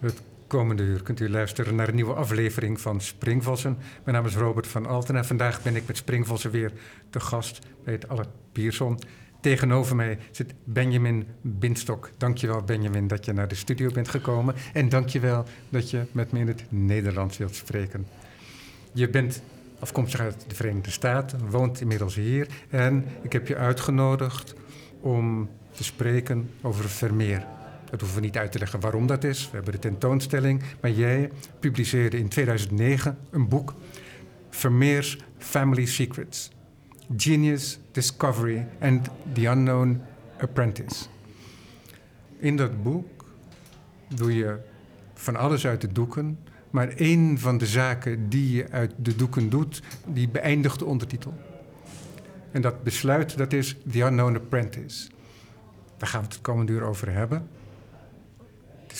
Het komende uur kunt u luisteren naar een nieuwe aflevering van Springvossen. Mijn naam is Robert van Alten en vandaag ben ik met Springvossen weer te gast bij het Allard Pierson. Tegenover mij zit Benjamin Binstok. Dankjewel Benjamin dat je naar de studio bent gekomen. En dankjewel dat je met me in het Nederlands wilt spreken. Je bent afkomstig uit de Verenigde Staten, woont inmiddels hier. En ik heb je uitgenodigd om te spreken over Vermeer. Dat hoeven we niet uit te leggen waarom dat is. We hebben de tentoonstelling. Maar jij publiceerde in 2009 een boek, Vermeer's Family Secrets. Genius, Discovery and the Unknown Apprentice. In dat boek doe je van alles uit de doeken, maar één van de zaken die je uit de doeken doet, die beëindigt de ondertitel. En dat besluit, dat is The Unknown Apprentice. Daar gaan we het komende uur over hebben.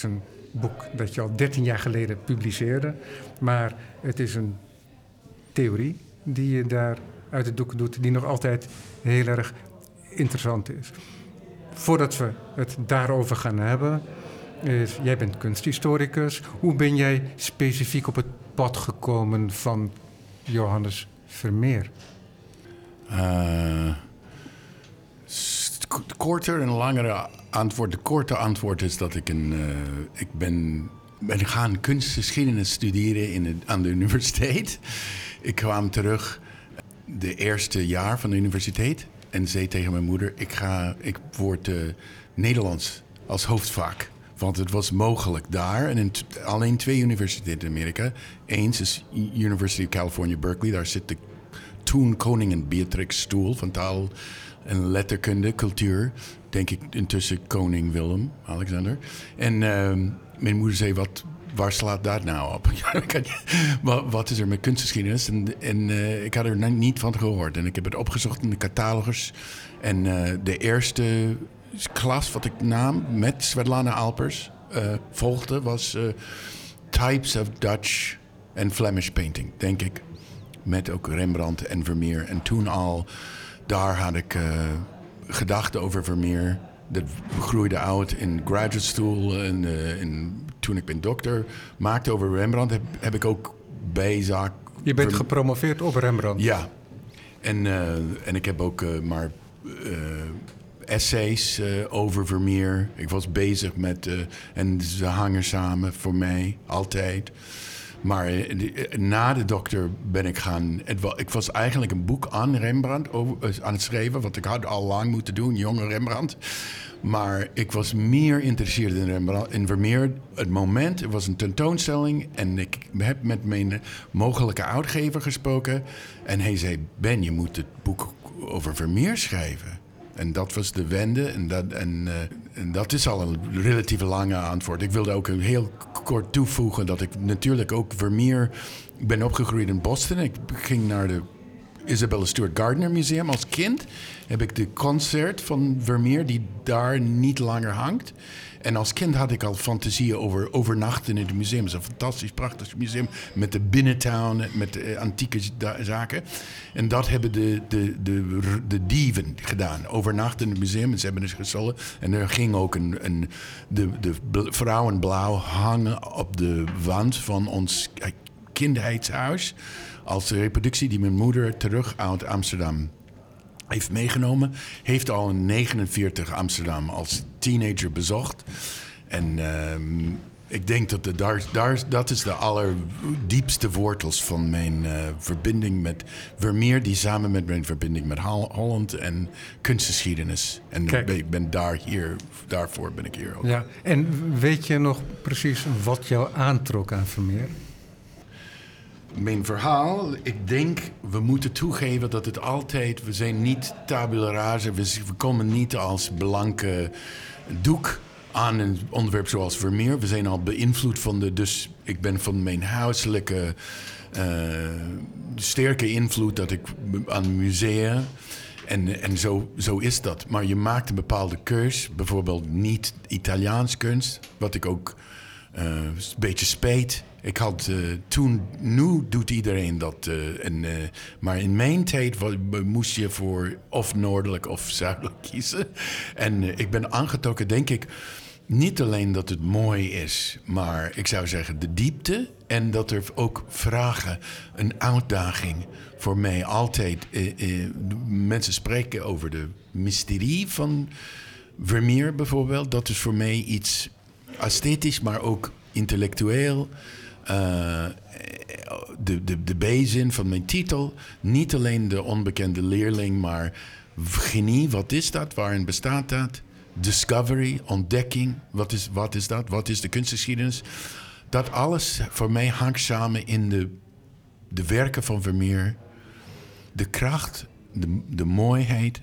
Het een boek dat je al 13 jaar geleden publiceerde, maar het is een theorie die je daar uit de doeken doet, die nog altijd heel erg interessant is. Voordat we het daarover gaan hebben, is, jij bent kunsthistoricus. Hoe ben jij specifiek op het pad gekomen van Johannes Vermeer? Uh, korter en langere antwoord. De korte antwoord is dat ik een. Uh, ik ben, ben gaan kunstgeschiedenis studeren in aan de universiteit. Ik kwam terug de eerste jaar van de universiteit en zei tegen mijn moeder: Ik, ga, ik word uh, Nederlands als hoofdvak. Want het was mogelijk daar. En in alleen twee universiteiten in Amerika. Eens is University of California, Berkeley. Daar zit de toen koningin Beatrix Stoel van taal en letterkunde, cultuur. Denk ik intussen koning Willem, Alexander. En uh, mijn moeder zei, wat, waar slaat dat nou op? wat is er met kunstgeschiedenis? En, en uh, ik had er niet van gehoord. En ik heb het opgezocht in de catalogus. En uh, de eerste klas wat ik nam met Svetlana Alpers uh, volgde was Types of Dutch and Flemish Painting, denk ik. Met ook Rembrandt en Vermeer. En toen al, daar had ik gedachten over Vermeer. Dat groeide uit in graduate school en in toen ik ben dokter maakte over Rembrandt, heb, heb ik ook bijzaak. Je bent gepromoveerd op Rembrandt? Ja. En, uh, en ik heb ook maar essays over Vermeer. Ik was bezig met. en ze hangen samen voor mij, altijd. Maar na de dokter ben ik gaan. ik was eigenlijk een boek aan Rembrandt over, aan het schrijven, wat ik had al lang moeten doen, jonge Rembrandt. Maar ik was meer geïnteresseerd in, Rembrandt, in Vermeer. Het moment, het was een tentoonstelling en ik heb met mijn mogelijke uitgever gesproken. En hij zei, Ben, je moet het boek over Vermeer schrijven. En dat was de wende. En dat, en, uh, en dat is al een relatief lange antwoord. Ik wilde ook heel kort toevoegen dat ik natuurlijk ook Vermeer... Ik ben opgegroeid in Boston. Ik ging naar de Isabella Stewart Gardner Museum als kind. Heb ik de concert van Vermeer, die daar niet langer hangt. En als kind had ik al fantasieën over overnachten in het museum. Het is een fantastisch, prachtig museum met de binnentown, met de antieke zaken. En dat hebben de, de, de, de dieven gedaan. Overnachten in het museum en ze hebben het gestolen. En er ging ook een, een de, de vrouwen blauw hangen op de wand van ons kinderheidshuis als reproductie die mijn moeder terug uit Amsterdam heeft meegenomen. Heeft al in 49 Amsterdam als teenager bezocht. En uh, ik denk dat de, daar, daar, dat is de allerdiepste wortels van mijn uh, verbinding met Vermeer... die samen met mijn verbinding met Holland en kunstgeschiedenis. En Kijk. ik ben daar hier, daarvoor ben ik hier ook. Ja, en weet je nog precies wat jou aantrok aan Vermeer? Mijn verhaal, ik denk, we moeten toegeven dat het altijd, we zijn niet tabula rasa, we, komen niet als blanke doek aan een onderwerp zoals Vermeer. We zijn al beïnvloed van de, dus ik ben van mijn huiselijke uh, sterke invloed dat ik aan musea. En, en zo, zo is dat. Maar je maakt een bepaalde keus, bijvoorbeeld niet Italiaans kunst, wat ik ook een beetje spijt. Ik had uh, toen, nu doet iedereen dat. Uh, en, uh, maar in mijn tijd moest je voor of noordelijk of zuidelijk kiezen. En ik ben aangetrokken, denk ik, niet alleen dat het mooi is, maar ik zou zeggen de diepte. En dat er ook vragen, een uitdaging voor mij altijd. Eh, eh, mensen spreken over de mysterie van Vermeer bijvoorbeeld. Dat is voor mij iets esthetisch, maar ook intellectueel. Uh, de, de, de B-zin van mijn titel. Niet alleen de onbekende leerling, maar genie, wat is dat? Waarin bestaat dat? Discovery, ontdekking, wat is, wat is dat? Wat is de kunstgeschiedenis? Dat alles voor mij hangt samen in de, de werken van Vermeer. De kracht, de, de mooiheid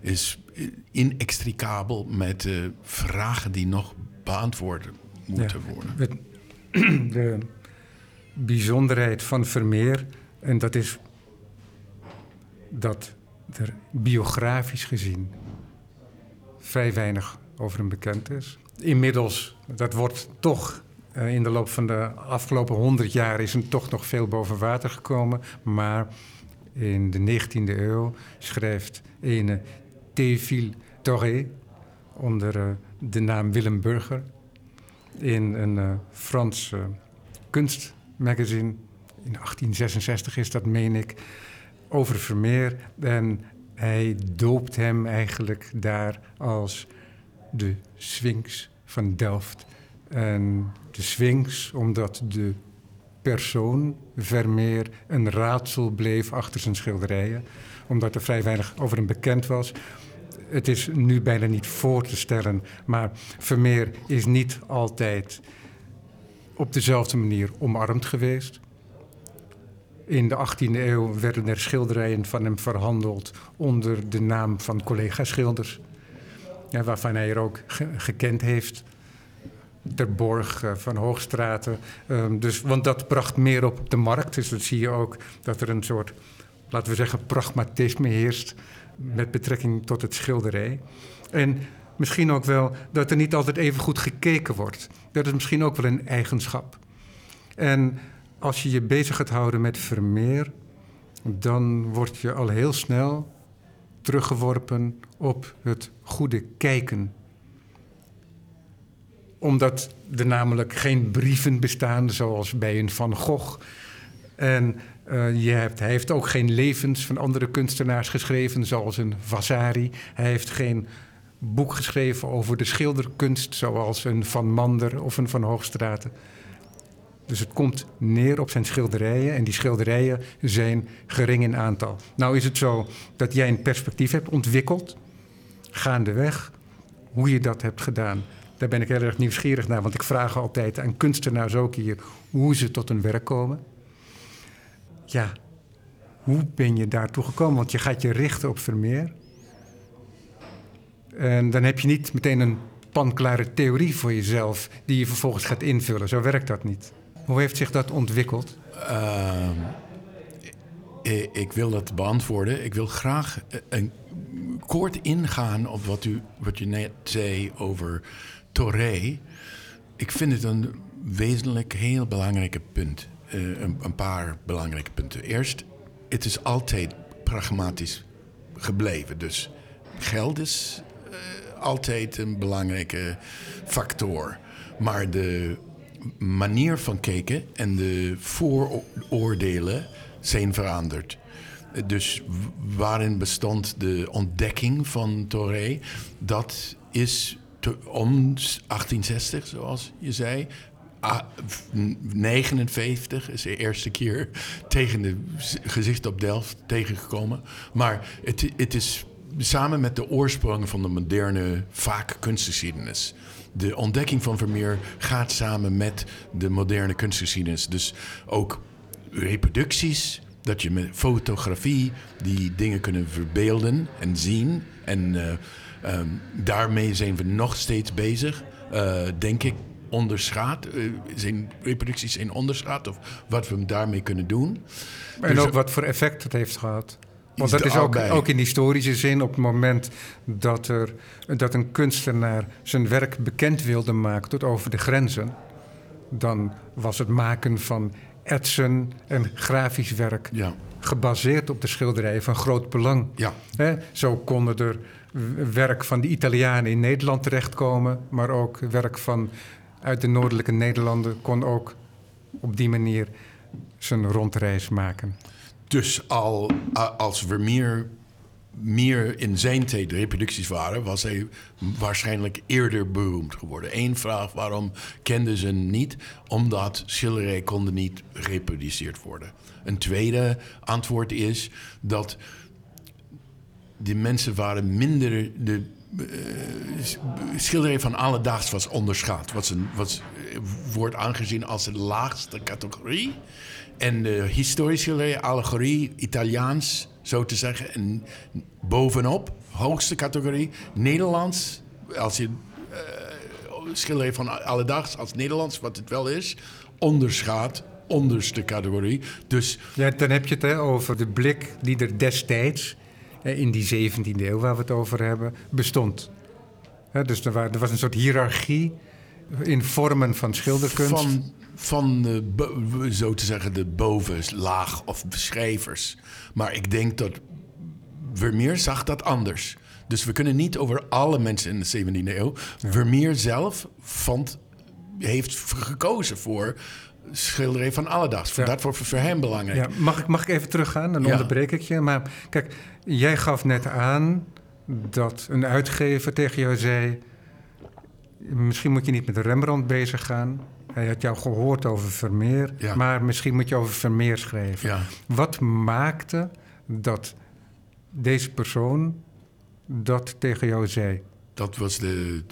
is inextricabel met de vragen die nog beantwoord moeten worden. De bijzonderheid van Vermeer, en dat is dat er biografisch gezien vrij weinig over hem bekend is. Inmiddels, dat wordt toch uh, in de loop van de afgelopen honderd jaar is hem toch nog veel boven water gekomen. Maar in de 19e eeuw schrijft ene Théophile Toré onder uh, de naam Willem Burger in een Frans kunstmagazine. In 1866 is dat, meen ik, over Vermeer. En hij doopt hem eigenlijk daar als de Sphinx van Delft. En de Sphinx, omdat de persoon Vermeer een raadsel bleef achter zijn schilderijen, omdat er vrij weinig over hem bekend was. Het is nu bijna niet voor te stellen, maar Vermeer is niet altijd op dezelfde manier omarmd geweest. In de 18e eeuw werden er schilderijen van hem verhandeld onder de naam van collega-schilders, waarvan hij er ook gekend heeft. Ter Borg, uh, van Hoogstraten. Um, dus, want dat bracht meer op de markt. Dus dat zie je ook dat er een soort, laten we zeggen, pragmatisme heerst met betrekking tot het schilderij. En misschien ook wel dat er niet altijd even goed gekeken wordt. Dat is misschien ook wel een eigenschap. En als je je bezig gaat houden met Vermeer, dan word je al heel snel teruggeworpen op het goede kijken. Omdat er namelijk geen brieven bestaan zoals bij een Van Gogh. En uh, je hebt, hij heeft ook geen levens van andere kunstenaars geschreven, zoals een Vasari. Hij heeft geen boek geschreven over de schilderkunst, zoals een Van Mander of een Van Hoogstraten. Dus het komt neer op zijn schilderijen en die schilderijen zijn gering in aantal. Nou is het zo dat jij een perspectief hebt ontwikkeld, gaandeweg, hoe je dat hebt gedaan. Daar ben ik heel erg nieuwsgierig naar, want ik vraag altijd aan kunstenaars ook hier hoe ze tot hun werk komen. Ja, hoe ben je daartoe gekomen? Want je gaat je richten op Vermeer. En dan heb je niet meteen een panklare theorie voor jezelf die je vervolgens gaat invullen. Zo werkt dat niet. Hoe heeft zich dat ontwikkeld? Uh, ik wil dat beantwoorden. Ik wil graag een, kort ingaan op wat u, wat u net zei over Torre. Ik vind het een wezenlijk heel belangrijk punt. Uh, een, een, paar belangrijke punten. Eerst, het is altijd pragmatisch gebleven. Dus geld is altijd een belangrijke factor. Maar de manier van kijken en de vooroordelen zijn veranderd. Dus waarin bestond de ontdekking van Torre? Dat is om 1860, zoals je zei. 59 is de eerste keer tegen de gezicht op Delft tegengekomen. Maar het, het is samen met de oorsprong van de moderne vaak kunstgeschiedenis de ontdekking van Vermeer gaat samen met de moderne kunstgeschiedenis. Dus ook reproducties, dat je met fotografie die dingen kunnen verbeelden en zien. En uh, um, daarmee zijn we nog steeds bezig, uh, denk ik. Onderschaat, uh, zijn reproducties in onderschaat of wat we daarmee kunnen doen. En dus, ook wat voor effect het heeft gehad. Want dat is ook, ook, in historische zin op het moment dat, er, dat een kunstenaar zijn werk bekend wilde maken tot over de grenzen, dan was het maken van etsen en grafisch werk ja. gebaseerd op de schilderijen van groot belang. Ja. zo konden er werk van de Italianen in Nederland terechtkomen, maar ook werk van uit de noordelijke Nederlanden kon ook op die manier zijn rondreis maken. Dus al als Vermeer meer in zijn tijd reproducties waren, was hij waarschijnlijk eerder beroemd geworden. Eén vraag, waarom kenden ze hem niet? Omdat schilderijen konden niet gereproduceerd worden. Een tweede antwoord is dat die mensen waren minder... De, uh, schilderij van alledaags was onderschat. Was een, was, wordt aangezien als de laagste categorie. En de historische allegorie, Italiaans zo te zeggen. En bovenop, hoogste categorie, Nederlands. Als je uh, schilderij van alledaags als Nederlands, wat het wel is, onderschaat onderste categorie. Dus, ja, dan heb je het hè, over de blik die er destijds, in die 17e eeuw waar we het over hebben, bestond. dus er was een soort hiërarchie in vormen van schilderkunst. Van, van de, zo te zeggen, de bovenlaag of schrijvers. Maar ik denk dat Vermeer zag dat anders. Dus we kunnen niet over alle mensen in de 17e eeuw. Ja. Vermeer zelf vond, heeft gekozen voor schilderij van alledaags. Ja. Dat wordt voor hem belangrijk. Ja, mag, ik, mag ik even teruggaan? Dan onderbreek ik je. Maar kijk, jij gaf net aan dat een uitgever tegen jou zei... misschien moet je niet met Rembrandt bezig gaan... Hij had jou gehoord over Vermeer, maar misschien moet je over Vermeer schrijven. Wat maakte dat deze persoon dat tegen jou zei? Dat was de,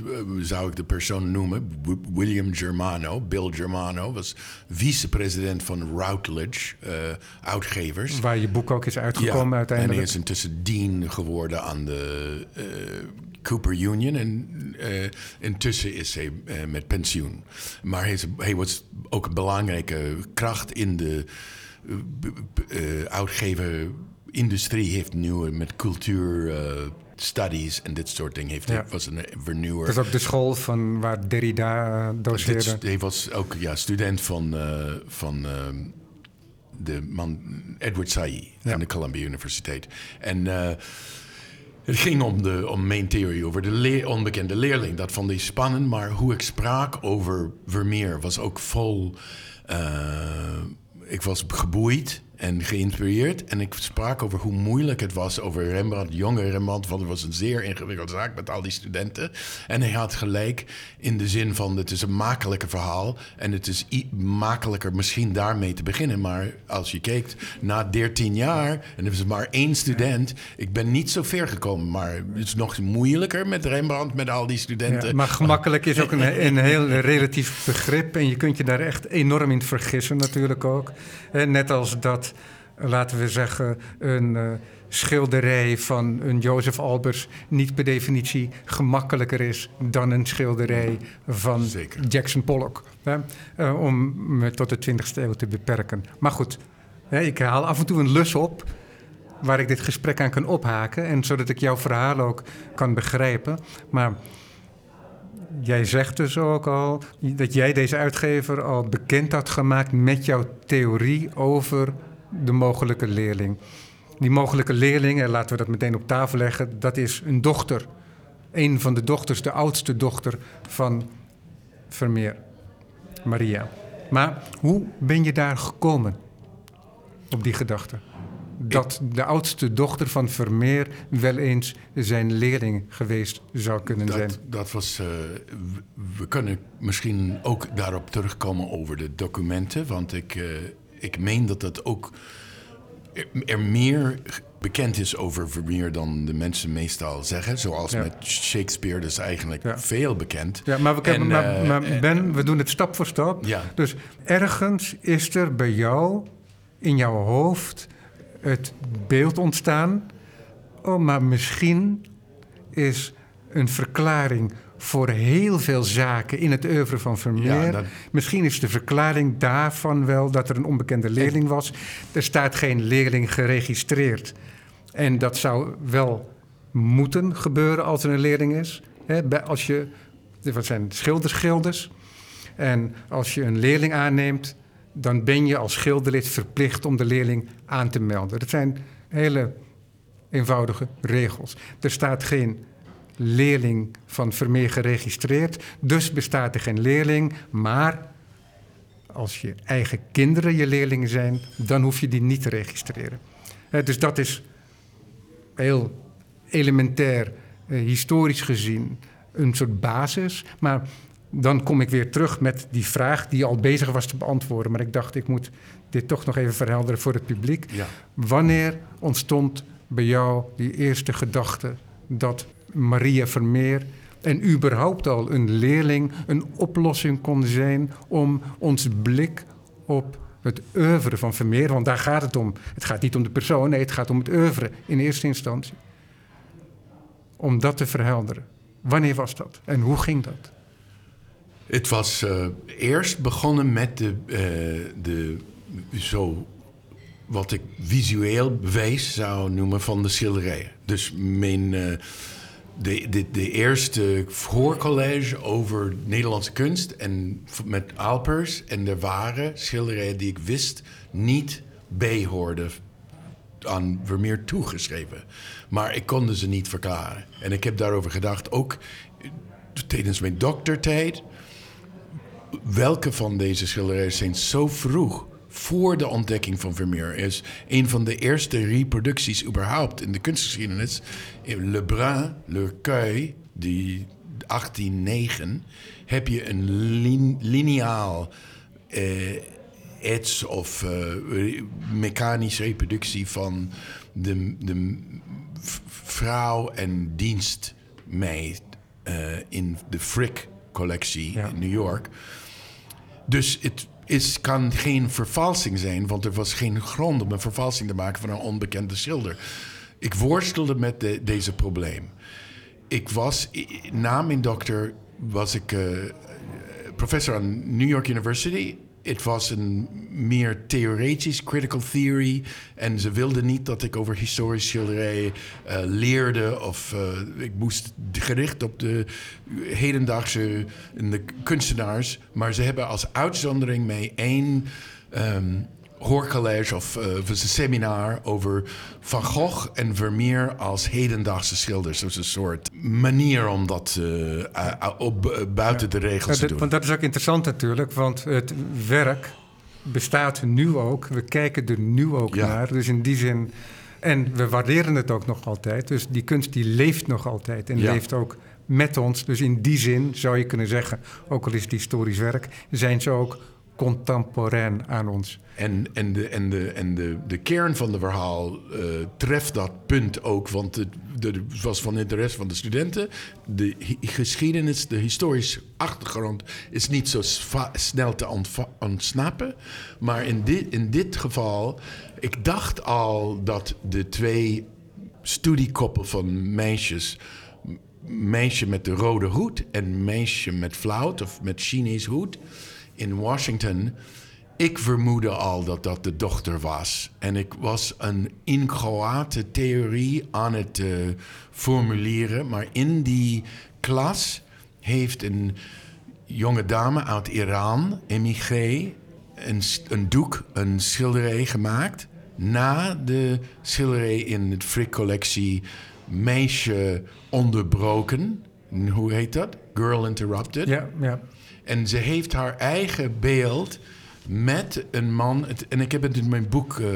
zou ik de persoon noemen, William Germano. Bill Germano was vicepresident van Routledge, uh, uitgevers. Waar je boek ook is uitgekomen uiteindelijk. En hij is intussen dean geworden aan de uh, Cooper Union. En uh, intussen is hij met pensioen. Maar hij, is, hij, was ook een belangrijke kracht in de uh, uitgeverindustrie. Heeft nu met cultuur studies en dit soort dingen. Heeft, ja. was een vernieuwer. Dat is ook de school van waar Derrida doseerde. Dit, hij was ook ja, student van, van de man Edward Said ja. aan de Columbia Universiteit. En het ging om, de, om main theory, over de onbekende leerling. Dat vond ik spannend, maar hoe ik sprak over Vermeer was ook vol... Ik was geboeid en geïnspireerd. En ik sprak over hoe moeilijk het was over Rembrandt, jonge Rembrandt. Want het was een zeer ingewikkelde zaak met al die studenten. En hij had gelijk in de zin van: het is een makkelijker verhaal. En het is makkelijker misschien daarmee te beginnen. Maar als je kijkt, na 13 jaar en er is maar één student. Ik ben niet zo ver gekomen, maar het is nog moeilijker met Rembrandt, met al die studenten. Ja, maar gemakkelijk is ook een, een heel relatief begrip. En je kunt je daar echt enorm in vergissen, natuurlijk ook. Net als dat laten we zeggen, een uh, schilderij van een Jozef Albers niet per definitie gemakkelijker is dan een schilderij van Jackson Pollock. Hè? Uh, om me tot de 20e eeuw te beperken. Maar goed, hè, ik haal af en toe een lus op waar ik dit gesprek aan kan ophaken. En zodat ik jouw verhaal ook kan begrijpen. Maar jij zegt dus ook al dat jij deze uitgever al bekend had gemaakt met jouw theorie over de mogelijke leerling. Die mogelijke leerling, en laten we dat meteen op tafel leggen, dat is een dochter. Een van de dochters, de oudste dochter van Vermeer, Maria. Maar hoe ben je daar gekomen op die gedachte? Dat de oudste dochter van Vermeer wel eens zijn leerling geweest zou kunnen dat, zijn. Dat was. Uh, we kunnen misschien ook daarop terugkomen over de documenten. Want ik, uh, ik meen dat dat ook er meer bekend is over Vermeer dan de mensen meestal zeggen. Zoals met Shakespeare, dus eigenlijk veel bekend. Ja, maar, we, en, maar, uh, maar Ben, we doen het stap voor stap. Ja. Dus ergens is er bij jou, in jouw hoofd, het beeld ontstaan... oh, maar misschien is een verklaring voor heel veel zaken in het oeuvre van Vermeer. Misschien is de verklaring daarvan wel dat er een onbekende leerling was. Er staat geen leerling geregistreerd. En dat zou wel moeten gebeuren als er een leerling is. als je, wat zijn schilderschilders. En als je een leerling aanneemt, dan ben je als schilderlid verplicht om de leerling aan te melden. Dat zijn hele eenvoudige regels. Er staat geen leerling van Vermeer geregistreerd. Dus bestaat er geen leerling. Maar als je eigen kinderen je leerlingen zijn, dan hoef je die niet te registreren. dus dat is heel elementair, eh, historisch gezien, een soort basis. Maar dan kom ik weer terug met die vraag die al bezig was te beantwoorden. Maar ik dacht, ik moet dit toch nog even verhelderen voor het publiek. Ja. Wanneer ontstond bij jou die eerste gedachte dat Maria Vermeer en überhaupt al een leerling een oplossing kon zijn om ons blik op het oeuvre van Vermeer, want daar gaat het om. Het gaat niet om de persoon, nee, het gaat om het oeuvre in eerste instantie. Om dat te verhelderen. Wanneer was dat en hoe ging dat? Het was uh, eerst begonnen met de, uh, de zo wat ik visueel bewijs zou noemen van de schilderijen. Dus mijn, uh, de, de, de eerste voorcollege over Nederlandse kunst en met Alpers. En er waren schilderijen die ik wist niet bijhoorden aan Vermeer toegeschreven. Maar ik konde ze niet verklaren. En ik heb daarover gedacht, ook tijdens mijn doktertijd. Welke van deze schilderijen zijn zo vroeg voor de ontdekking van Vermeer is een van de eerste reproducties überhaupt in de kunstgeschiedenis. Le Brun, Le Cueil, die 1809, heb je een lin lineaal eh, ets of uh, mechanische reproductie van de, de vrouw en dienstmeid uh, in de Frick-collectie in New York. Dus het is, kan geen vervalsing zijn, want er was geen grond om een vervalsing te maken van een onbekende schilder. Ik worstelde met de, deze probleem. Ik was, na mijn dokter, was ik uh, professor aan New York University het was een meer theoretisch critical theory. En ze wilden niet dat ik over historische schilderijen uh, leerde. Of uh, ik moest gericht op de hedendaagse de kunstenaars. Maar ze hebben als uitzondering mij één um, hoorcollege of uh, een seminar over Van Gogh en Vermeer als hedendaagse schilders. Is een soort manier om dat uh, op, buiten de regels te doen. Want dat is ook interessant natuurlijk, want het werk bestaat nu ook. We kijken er nu ook naar. Dus in die zin. En we waarderen het ook nog altijd. Dus die kunst die leeft nog altijd en leeft ook met ons. Dus in die zin zou je kunnen zeggen, ook al is het historisch werk, zijn ze ook contemporain aan ons. En, en, de, en, de, en de, de kern van het verhaal uh, treft dat punt ook. Want het, was van interesse van de studenten. De geschiedenis, de historische achtergrond is niet zo snel te ontsnappen. Maar in dit, in dit geval, ik dacht al dat de twee studiekoppel van meisjes meisje met de rode hoed en meisje met flauwt of met Chinees hoed in Washington. Ik vermoedde al dat dat de dochter was. En ik was een inchoate theorie aan het uh, formuleren. Maar in die klas heeft een jonge dame uit Iran, emigré, een, een doek, een schilderij gemaakt. Na de schilderij in het Frick-collectie Meisje Onderbroken. Hoe heet dat? Girl Interrupted. Ja, ja. En ze heeft haar eigen beeld met een man. En ik heb het in mijn boek uh,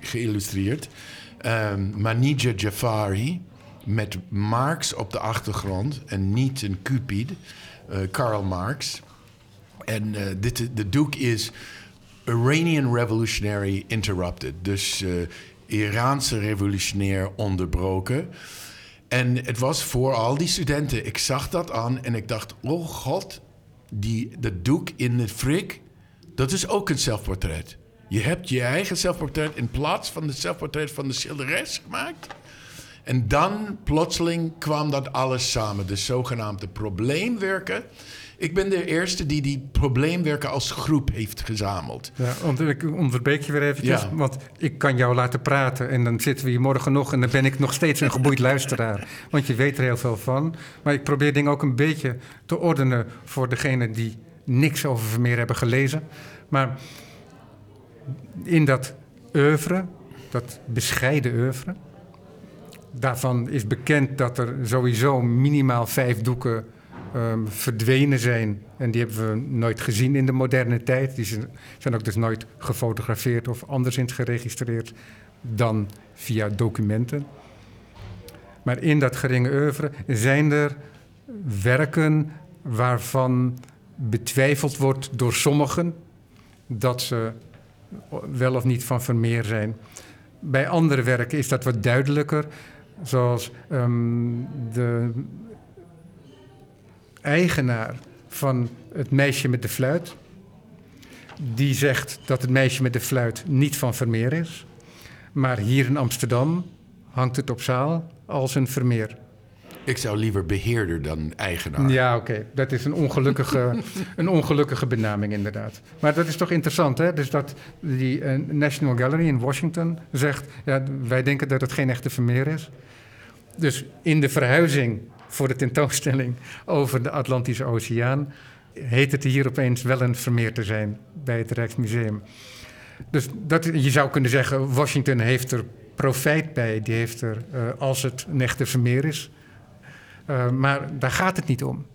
geïllustreerd. Um, Manija Jafari. Met Marx op de achtergrond. En niet een Cupid. Uh, Karl Marx. En uh, dit, de doek is Iranian Revolutionary Interrupted. Dus Iraanse revolutionair onderbroken. En het was voor al die studenten. Ik zag dat aan en ik dacht: oh god, die, dat doek in het frik, dat is ook een zelfportret. Je hebt je eigen zelfportret in plaats van het zelfportret van de schilderes gemaakt. En dan plotseling kwam dat alles samen, de zogenaamde probleemwerken. Ik ben de eerste die die probleemwerken als groep heeft gezameld. Ja, ik onderbreek je weer eventjes, ja. want ik kan jou laten praten... en dan zitten we hier morgen nog en dan ben ik nog steeds een geboeid luisteraar. Want je weet er heel veel van. Maar ik probeer dingen ook een beetje te ordenen voor degenen die niks over Vermeer hebben gelezen. Maar in dat oeuvre, dat bescheiden oeuvre... daarvan is bekend dat er sowieso minimaal vijf doeken ehm, verdwenen zijn. En die hebben we nooit gezien in de moderne tijd. Die zijn, zijn ook dus nooit gefotografeerd of anderszins geregistreerd dan via documenten. Maar in dat geringe oeuvre zijn er werken waarvan betwijfeld wordt door sommigen dat ze wel of niet van Vermeer zijn. Bij andere werken is dat wat duidelijker, zoals ehm, de eigenaar van het meisje met de fluit. Die zegt dat het meisje met de fluit niet van Vermeer is. Maar hier in Amsterdam hangt het op zaal als een Vermeer. Ik zou liever beheerder dan eigenaar. Ja, oké. Dat is een ongelukkige, een ongelukkige benaming, inderdaad. Maar dat is toch interessant, hè? Dus dat die uh, National Gallery in Washington zegt... Ja, wij denken dat het geen echte Vermeer is. Dus in de verhuizing voor de tentoonstelling over de Atlantische Oceaan... heet het hier opeens wel een Vermeer te zijn bij het Rijksmuseum. Dus dat, je zou kunnen zeggen, Washington heeft er profijt bij. Die heeft er, uh, als het een echte Vermeer is... Uh, maar daar gaat het niet om.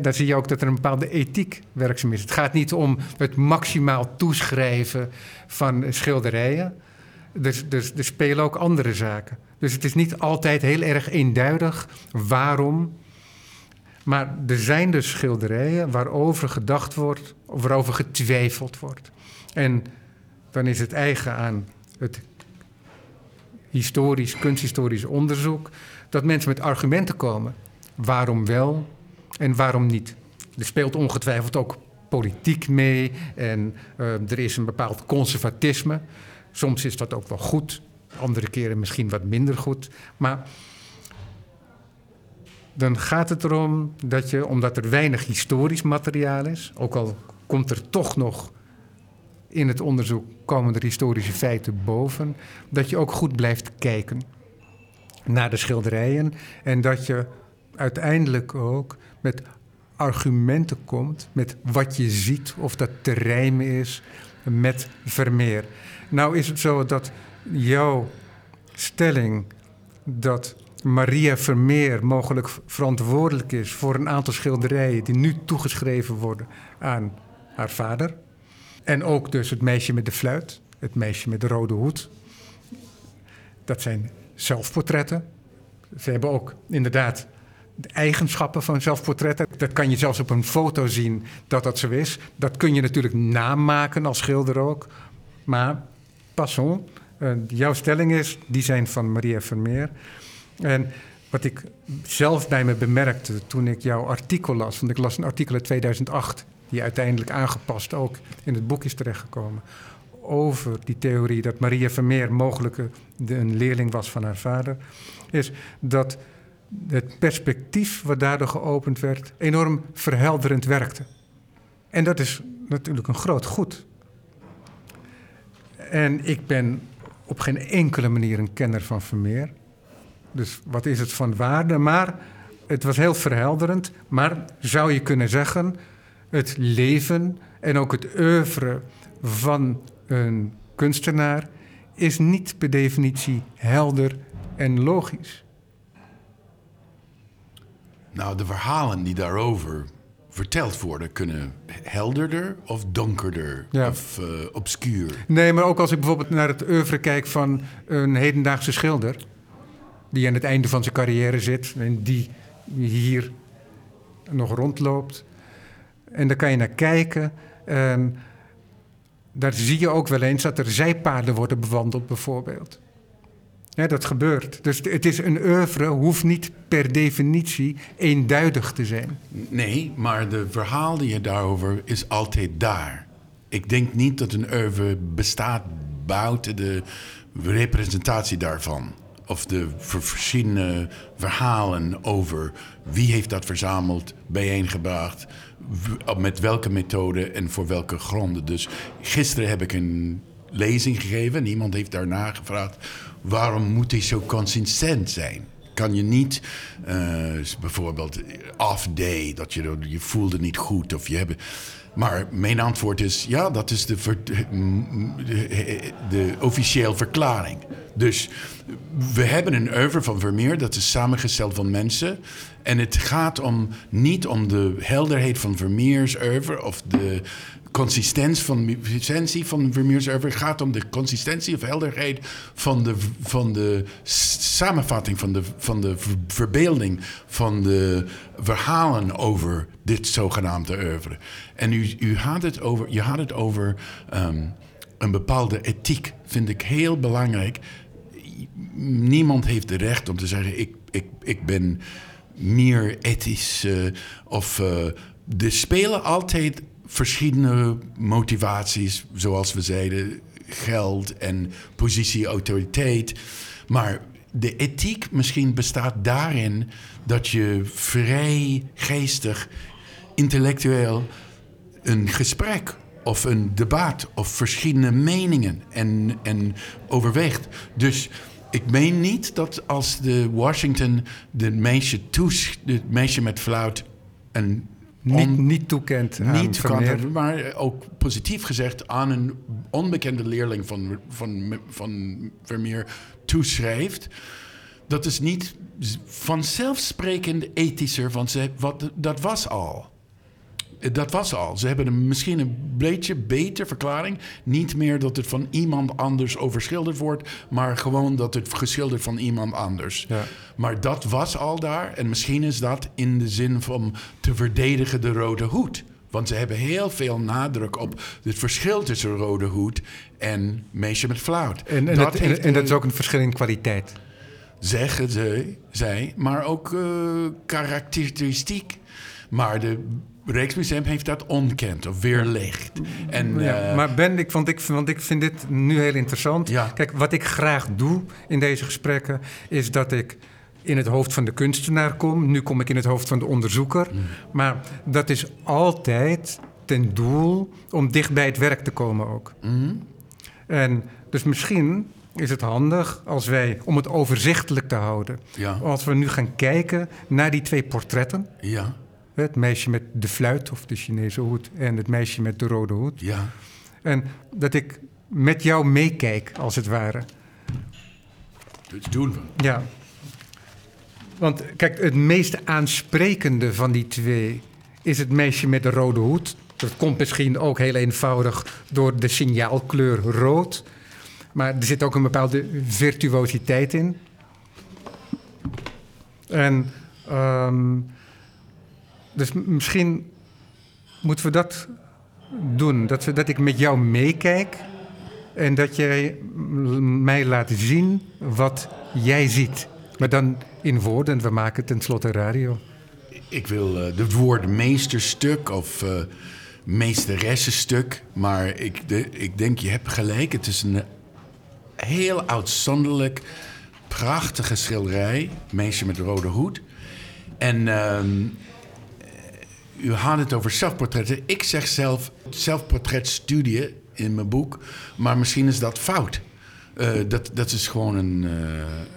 Daar zie je ook dat er een bepaalde ethiek werkzaam is. Het gaat niet om het maximaal toeschrijven van schilderijen. Dus, dus, er spelen ook andere zaken. Dus het is niet altijd heel erg eenduidig waarom. Maar er zijn dus schilderijen waarover gedacht wordt, waarover getwijfeld wordt. En dan is het eigen aan het historisch, kunsthistorisch onderzoek dat mensen met argumenten komen. Waarom wel en waarom niet? Er speelt ongetwijfeld ook politiek mee en uh, er is een bepaald conservatisme. Soms is dat ook wel goed, andere keren misschien wat minder goed. Maar dan gaat het erom dat je, omdat er weinig historisch materiaal is, ook al komt er toch nog in het onderzoek komen er historische feiten boven, dat je ook goed blijft kijken naar de schilderijen. En dat je uiteindelijk ook met argumenten komt, met wat je ziet, of dat te rijmen is met Vermeer. Nou is het zo dat jouw stelling dat Maria Vermeer mogelijk verantwoordelijk is voor een aantal schilderijen die nu toegeschreven worden aan haar vader. En ook dus het meisje met de fluit, het meisje met de rode hoed. Dat zijn zelfportretten. Ze hebben ook inderdaad de eigenschappen van zelfportretten. Dat kan je zelfs op een foto zien dat dat zo is. Dat kun je natuurlijk namaken als schilder ook. Maar passons, uh, jouw stelling is, die zijn van Maria Vermeer. En wat ik zelf bij me bemerkte toen ik jouw artikel las, want ik las een artikel uit 2008, die uiteindelijk aangepast ook in het boek is terechtgekomen over die theorie dat Maria Vermeer mogelijk een leerling was van haar vader, is dat het perspectief wat daardoor geopend werd enorm verhelderend werkte. En dat is natuurlijk een groot goed. En ik ben op geen enkele manier een kenner van Vermeer. Dus wat is het van waarde? Maar het was heel verhelderend. Maar zou je kunnen zeggen, het leven en ook het oeuvre van een kunstenaar is niet per definitie helder en logisch. Nou, de verhalen die daarover verteld worden kunnen helderder of donkerder ja. of uh, obscuur. Nee, maar ook als ik bijvoorbeeld naar het oeuvre kijk van een hedendaagse schilder... die aan het einde van zijn carrière zit en die hier nog rondloopt... en daar kan je naar kijken... En daar zie je ook wel eens dat er zijpaden worden bewandeld, bijvoorbeeld. Ja, dat gebeurt. Dus het is een oeuvre, hoeft niet per definitie eenduidig te zijn. Nee, maar de verhaal die je daarover is altijd daar. Ik denk niet dat een oeuvre bestaat buiten de representatie daarvan. Of de verschillende verhalen over wie heeft dat verzameld, bijeengebracht, met welke methode en voor welke gronden. Dus gisteren heb ik een lezing gegeven en iemand heeft daarna gevraagd... waarom moet hij zo consistent zijn? kan je niet, eh, bijvoorbeeld off day, dat je, je voelde niet goed of je hebt. Maar mijn antwoord is ja, dat is de, de, de officiële verklaring. Dus we hebben een oeuvre van Vermeer, dat is samengesteld van mensen. En het gaat om, niet om de helderheid van Vermeers oeuvre of de consistentie van, consistentie van Vermeers. Het gaat om de consistentie of helderheid van de, van de samenvatting, van de, van de verbeelding, van de verhalen over dit zogenaamde oeuvre. En u, u had het over, je had het over um, een bepaalde ethiek, vind ik heel belangrijk. Niemand heeft het recht om te zeggen: ik, ik, ik ben meer ethisch. Uh, of uh, er spelen altijd verschillende motivaties, zoals we zeiden, geld en positie, autoriteit. Maar de ethiek misschien bestaat daarin dat je vrij geestig, intellectueel een gesprek of een debat of verschillende meningen en, en overweegt. Dus ik meen niet dat als de Washington de meisje, toes, de meisje met fluit een niet, niet toekent aan niet Vermeer. maar ook positief gezegd aan een onbekende leerling van, van, van Vermeer toeschrijft. Dat is niet vanzelfsprekend ethischer, want ze, wat, dat was al. Dat was al. Ze hebben een, misschien een beetje beter verklaring. Niet meer dat het van iemand anders overschilderd wordt, maar gewoon dat het geschilderd van iemand anders. Ja. Maar dat was al daar. En misschien is dat in de zin van te verdedigen de rode hoed. Want ze hebben heel veel nadruk op het verschil tussen rode hoed en meisje met flauwt. En, en, dat, en, dat is ook een verschil in kwaliteit. Zeggen ze, zij, maar ook uh, karakteristiek. Maar de Rijksmuseum heeft dat ontkend of weerlegd. En, ja, uh, maar Ben, ik, want, ik, want ik vind dit nu heel interessant. Ja. Kijk, wat ik graag doe in deze gesprekken... is dat ik in het hoofd van de kunstenaar kom. Nu kom ik in het hoofd van de onderzoeker. Mm. Maar dat is altijd ten doel om dicht bij het werk te komen ook. Mm. En dus misschien is het handig als wij, om het overzichtelijk te houden... Ja. als we nu gaan kijken naar die twee portretten... Ja het meisje met de fluit of de Chinese hoed en het meisje met de rode hoed. Ja. En dat ik met jou meekijk, als het ware. Dat doen we. Ja. Want kijk, het meest aansprekende van die twee is het meisje met de rode hoed. Dat komt misschien ook heel eenvoudig door de signaalkleur rood. Maar er zit ook een bepaalde virtuositeit in. En um, dus misschien moeten we dat doen. Dat, dat ik met jou meekijk en dat jij mij laat zien wat jij ziet. Maar dan in woorden, we maken tenslotte radio. Ik wil uh, de woord meesterstuk of uh, meesteressenstuk. Maar ik, de, ik denk, je hebt gelijk. Het is een heel uitzonderlijk, prachtige schilderij. Meisje met rode hoed. En... Uh, u had het over zelfportretten. Ik zeg zelf zelfportretstudie in mijn boek, maar misschien is dat fout. Uh, dat, dat is gewoon een, uh,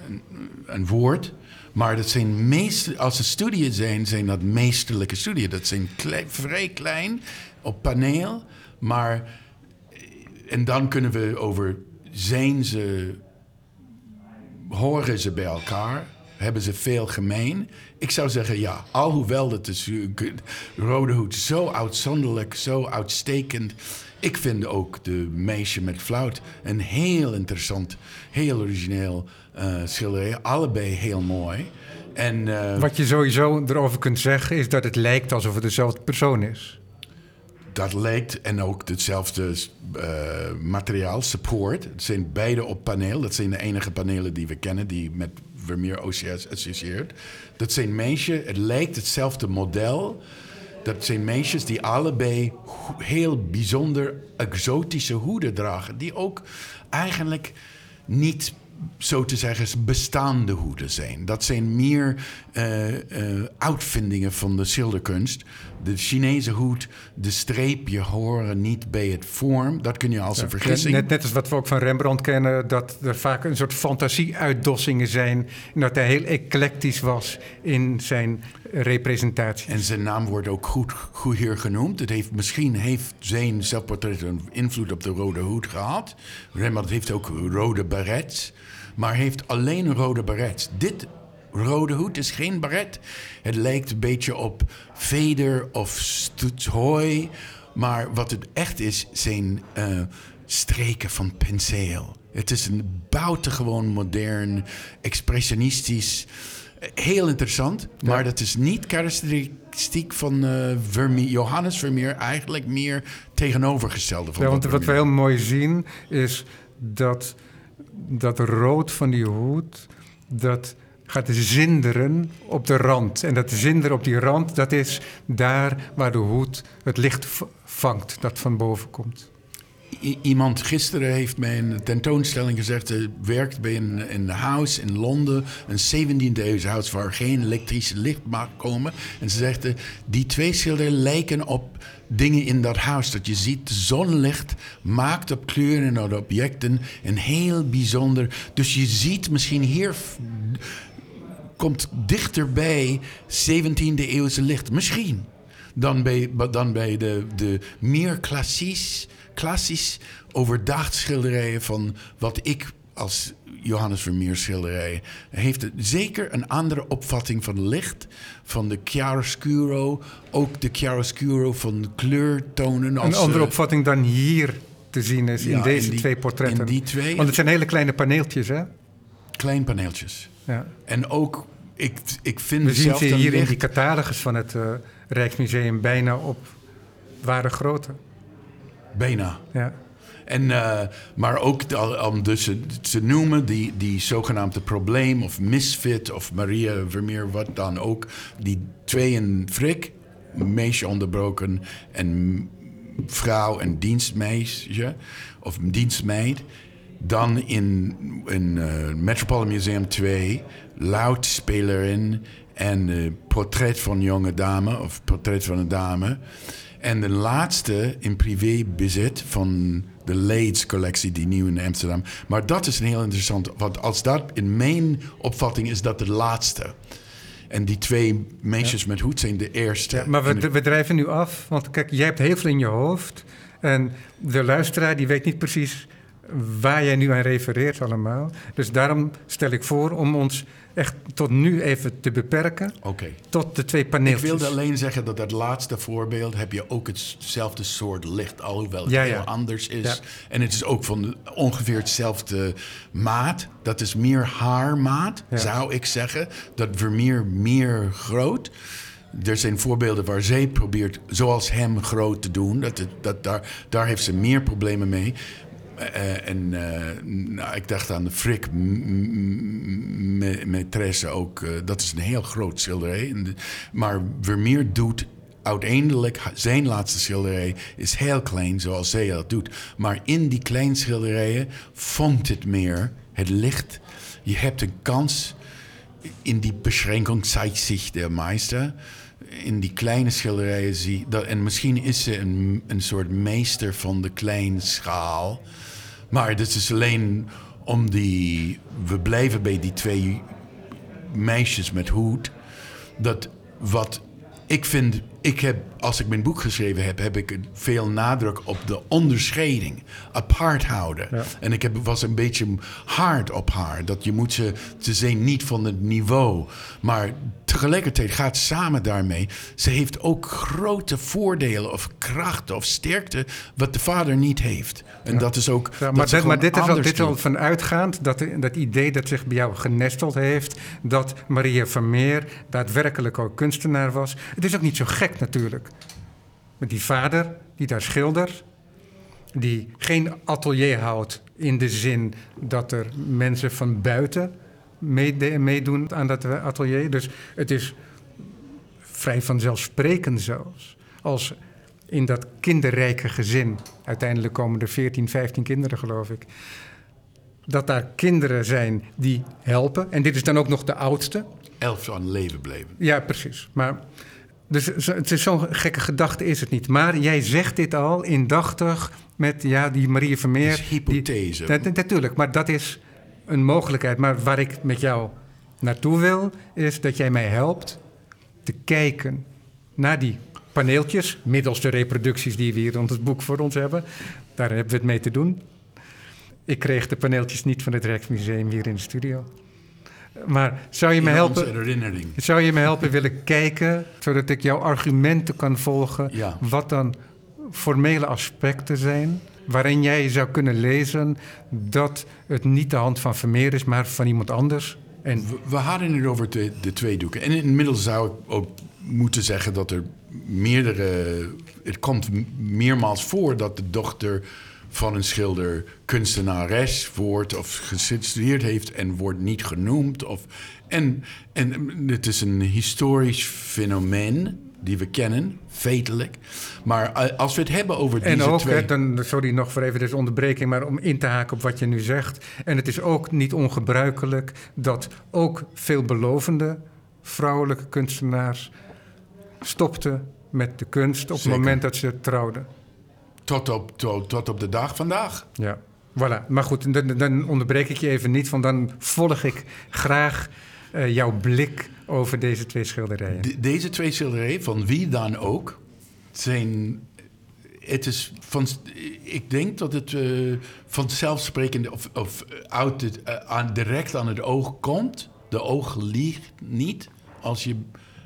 een, een, woord. Maar dat zijn meest, als het studieën zijn, zijn dat meesterlijke studieën. Dat zijn klein, vrij klein op paneel. Maar, en dan kunnen we over zijn ze, horen ze bij elkaar, hebben ze veel gemeen. Ik zou zeggen ja, alhoewel dat de Rode Hoed zo uitzonderlijk, zo uitstekend. Ik vind ook de meisje met flauwt een heel interessant, heel origineel uh, schilderij. Allebei heel mooi. En, uh, Wat je sowieso erover kunt zeggen is dat het lijkt alsof het dezelfde persoon is. Dat lijkt en ook hetzelfde uh, materiaal, support. Het zijn beide op paneel. Dat zijn de enige panelen die we kennen die met Vermeer OCS associeert. Dat zijn meisjes, het lijkt hetzelfde model. Dat zijn meisjes die allebei heel bijzonder exotische hoeden dragen. Die ook eigenlijk niet zo te zeggen, bestaande hoeden zijn. Dat zijn meer uh, uitvindingen van de schilderkunst. De Chinese hoed, de streepje horen niet bij het vorm. Dat kun je als een vergissing. Net, net als wat we ook van Rembrandt kennen, dat er vaak een soort fantasie-uitdossingen zijn. En dat hij heel eclectisch was in zijn representatie. En zijn naam wordt ook goed, goed hier genoemd. Het heeft, misschien heeft zijn zelfportret een invloed op de rode hoed gehad. Rembrandt heeft ook rode barets maar heeft alleen een rode baret. Dit rode hoed is geen baret. Het lijkt een beetje op veder of stoetshooi. Maar wat het echt is, zijn uh, streken van penseel. Het is een buitengewoon modern, expressionistisch. Heel interessant, maar dat is niet karakteristiek van uh, Vermeer, Johannes Vermeer. Eigenlijk meer tegenovergestelde van ja, want wat we heel mooi zien is dat dat rood van die hoed, dat gaat zinderen op de rand. En dat zinderen op die rand, dat is daar waar de hoed het licht vangt dat van boven komt. Iemand gisteren heeft mij een tentoonstelling gezegd... werkt bij een, een house in Londen, een 17e eeuwse house... waar geen elektrische licht mag komen. En ze zegt, die twee schilderen lijken op dingen in dat huis. Dat je ziet, zonlicht maakt op kleuren en objecten een heel bijzonder. Dus je ziet misschien hier komt dichterbij 17e eeuwse licht. Misschien. Dan bij, dan bij de, de meer klassisch, klassisch overdacht schilderijen van wat ik als Johannes Vermeer schilderijen. heeft het zeker een andere opvatting van licht, van de chiaroscuro, ook de chiaroscuro van kleurtonen. Als, een andere eh, opvatting dan hier te zien is in deze twee portretten. In die twee. Want het zijn hele kleine paneeltjes, hè? Klein paneeltjes. Ja. En ook, ik, ik vind We zien ze hier in die catalogus van het uh, Rijksmuseum bijna op ware grootte. Bijna. Ja. En, uh, maar ook om dus te noemen, die, die zogenaamde probleem of misfit of Maria Vermeer, wat dan ook. Die twee in Frik, meisje onderbroken en vrouw en dienstmeisje of dienstmeid. Dan in, in uh, Metropolitan Museum 2, luidspelerin en uh, portret van jonge dame of portret van een dame. En de laatste in privébezit van de Leeds collectie die nieuw in Amsterdam. Maar dat is een heel interessant, want als dat in mijn opvatting is dat de laatste. En die twee meisjes met hoed zijn de eerste. maar we, we drijven nu af, want kijk, jij hebt heel veel in je hoofd. En de luisteraar die weet niet precies waar jij nu aan refereert allemaal. Dus daarom stel ik voor om ons echt tot nu even te beperken. Okay. Tot de twee paneeltjes. Ik wilde alleen zeggen dat dat laatste voorbeeld... heb je ook hetzelfde soort licht, alhoewel het heel anders is. En het is ook van ongeveer hetzelfde maat. Dat is meer haarmaat, zou ik zeggen. Dat Vermeer meer groot... Er zijn voorbeelden waar zij probeert, zoals hem, groot te doen. Dat, dat, daar, daar heeft ze meer problemen mee. Uh, en uh, nou, ik dacht aan de Frik Maîtresse ook. Uh, dat is een heel groot schilderij. De, maar Vermeer doet uiteindelijk... zijn laatste schilderij is heel klein, zoals zij dat doet. Maar in die kleine schilderijen vond het meer het licht. Je hebt een kans... In die beschränkung zeigt zich de meester in die kleine schilderijen zie dat, en misschien is ze een, een soort meester van de kleine schaal. Maar dit is alleen om die. We blijven bij die twee meisjes met hoed. Dat wat ik vind ik heb, als ik mijn boek geschreven heb, heb ik veel nadruk op de onderscheiding. Apart houden. En ik heb, was een beetje hard op haar. Dat je moet ze, ze zijn niet van het niveau. Maar tegelijkertijd gaat samen daarmee. Ze heeft ook grote voordelen of krachten of sterkte. wat de vader niet heeft. En dat is ook. Ja, maar, dit, maar dit, is al, dit al vanuitgaand dat dat idee dat zich bij jou genesteld heeft. dat Maria Vermeer daadwerkelijk ook kunstenaar was. Het is ook niet zo gek natuurlijk. Met die vader die daar schildert, die geen atelier houdt in de zin dat er mensen van buiten meedoen aan dat atelier. Dus het is vrij vanzelfsprekend zelfs. Als in dat kinderrijke gezin, uiteindelijk komen er 14, 15 kinderen geloof ik. dat daar kinderen zijn die helpen. En dit is dan ook nog de oudste. Elf aan leven bleven. Ja, precies. Maar, dus het is zo'n gekke gedachte is het niet. Maar jij zegt dit al indachtig met ja, die Marie Vermeer. Dat is hypothese. Die, natuurlijk, maar dat is een mogelijkheid. Maar waar ik met jou naartoe wil, is dat jij mij helpt te kijken naar die paneeltjes, middels de reproducties die we hier rond het boek voor ons hebben. Daar hebben we het mee te doen. Ik kreeg de paneeltjes niet van het Rijksmuseum hier in de studio. Maar zou je me In helpen? Zou je me helpen willen kijken, zodat ik jouw argumenten kan volgen, Ja. wat dan formele aspecten zijn, waarin jij zou kunnen lezen dat het niet de hand van Vermeer is, maar van iemand anders? En We, we hadden het over de, de twee doeken. En inmiddels zou ik ook moeten zeggen dat er meerdere. Het komt meermaals voor dat de dochter van een schilder kunstenares wordt of gestudeerd heeft en wordt niet genoemd. Of, en, en het is een historisch fenomeen die we kennen, feitelijk. Maar eh, als we het hebben over En deze ook, twee... hè, dan, sorry nog voor even deze onderbreking, maar om in te haken op wat je nu zegt. En het is ook niet ongebruikelijk dat ook veelbelovende vrouwelijke kunstenaars stopten met de kunst op Zeker. het moment dat ze trouwden. Tot, op, tot, tot op de dag vandaag. Ja, voilà. Maar goed, dan, dan onderbreek ik je even niet, want dan volg ik graag eh, jouw blik over deze twee schilderijen. De- deze twee schilderijen, van wie dan ook, zijn. Het is van, ik denk dat het eh, vanzelfsprekend of, of uit het, eh, aan, direct aan het oog komt. De oog liegt niet als je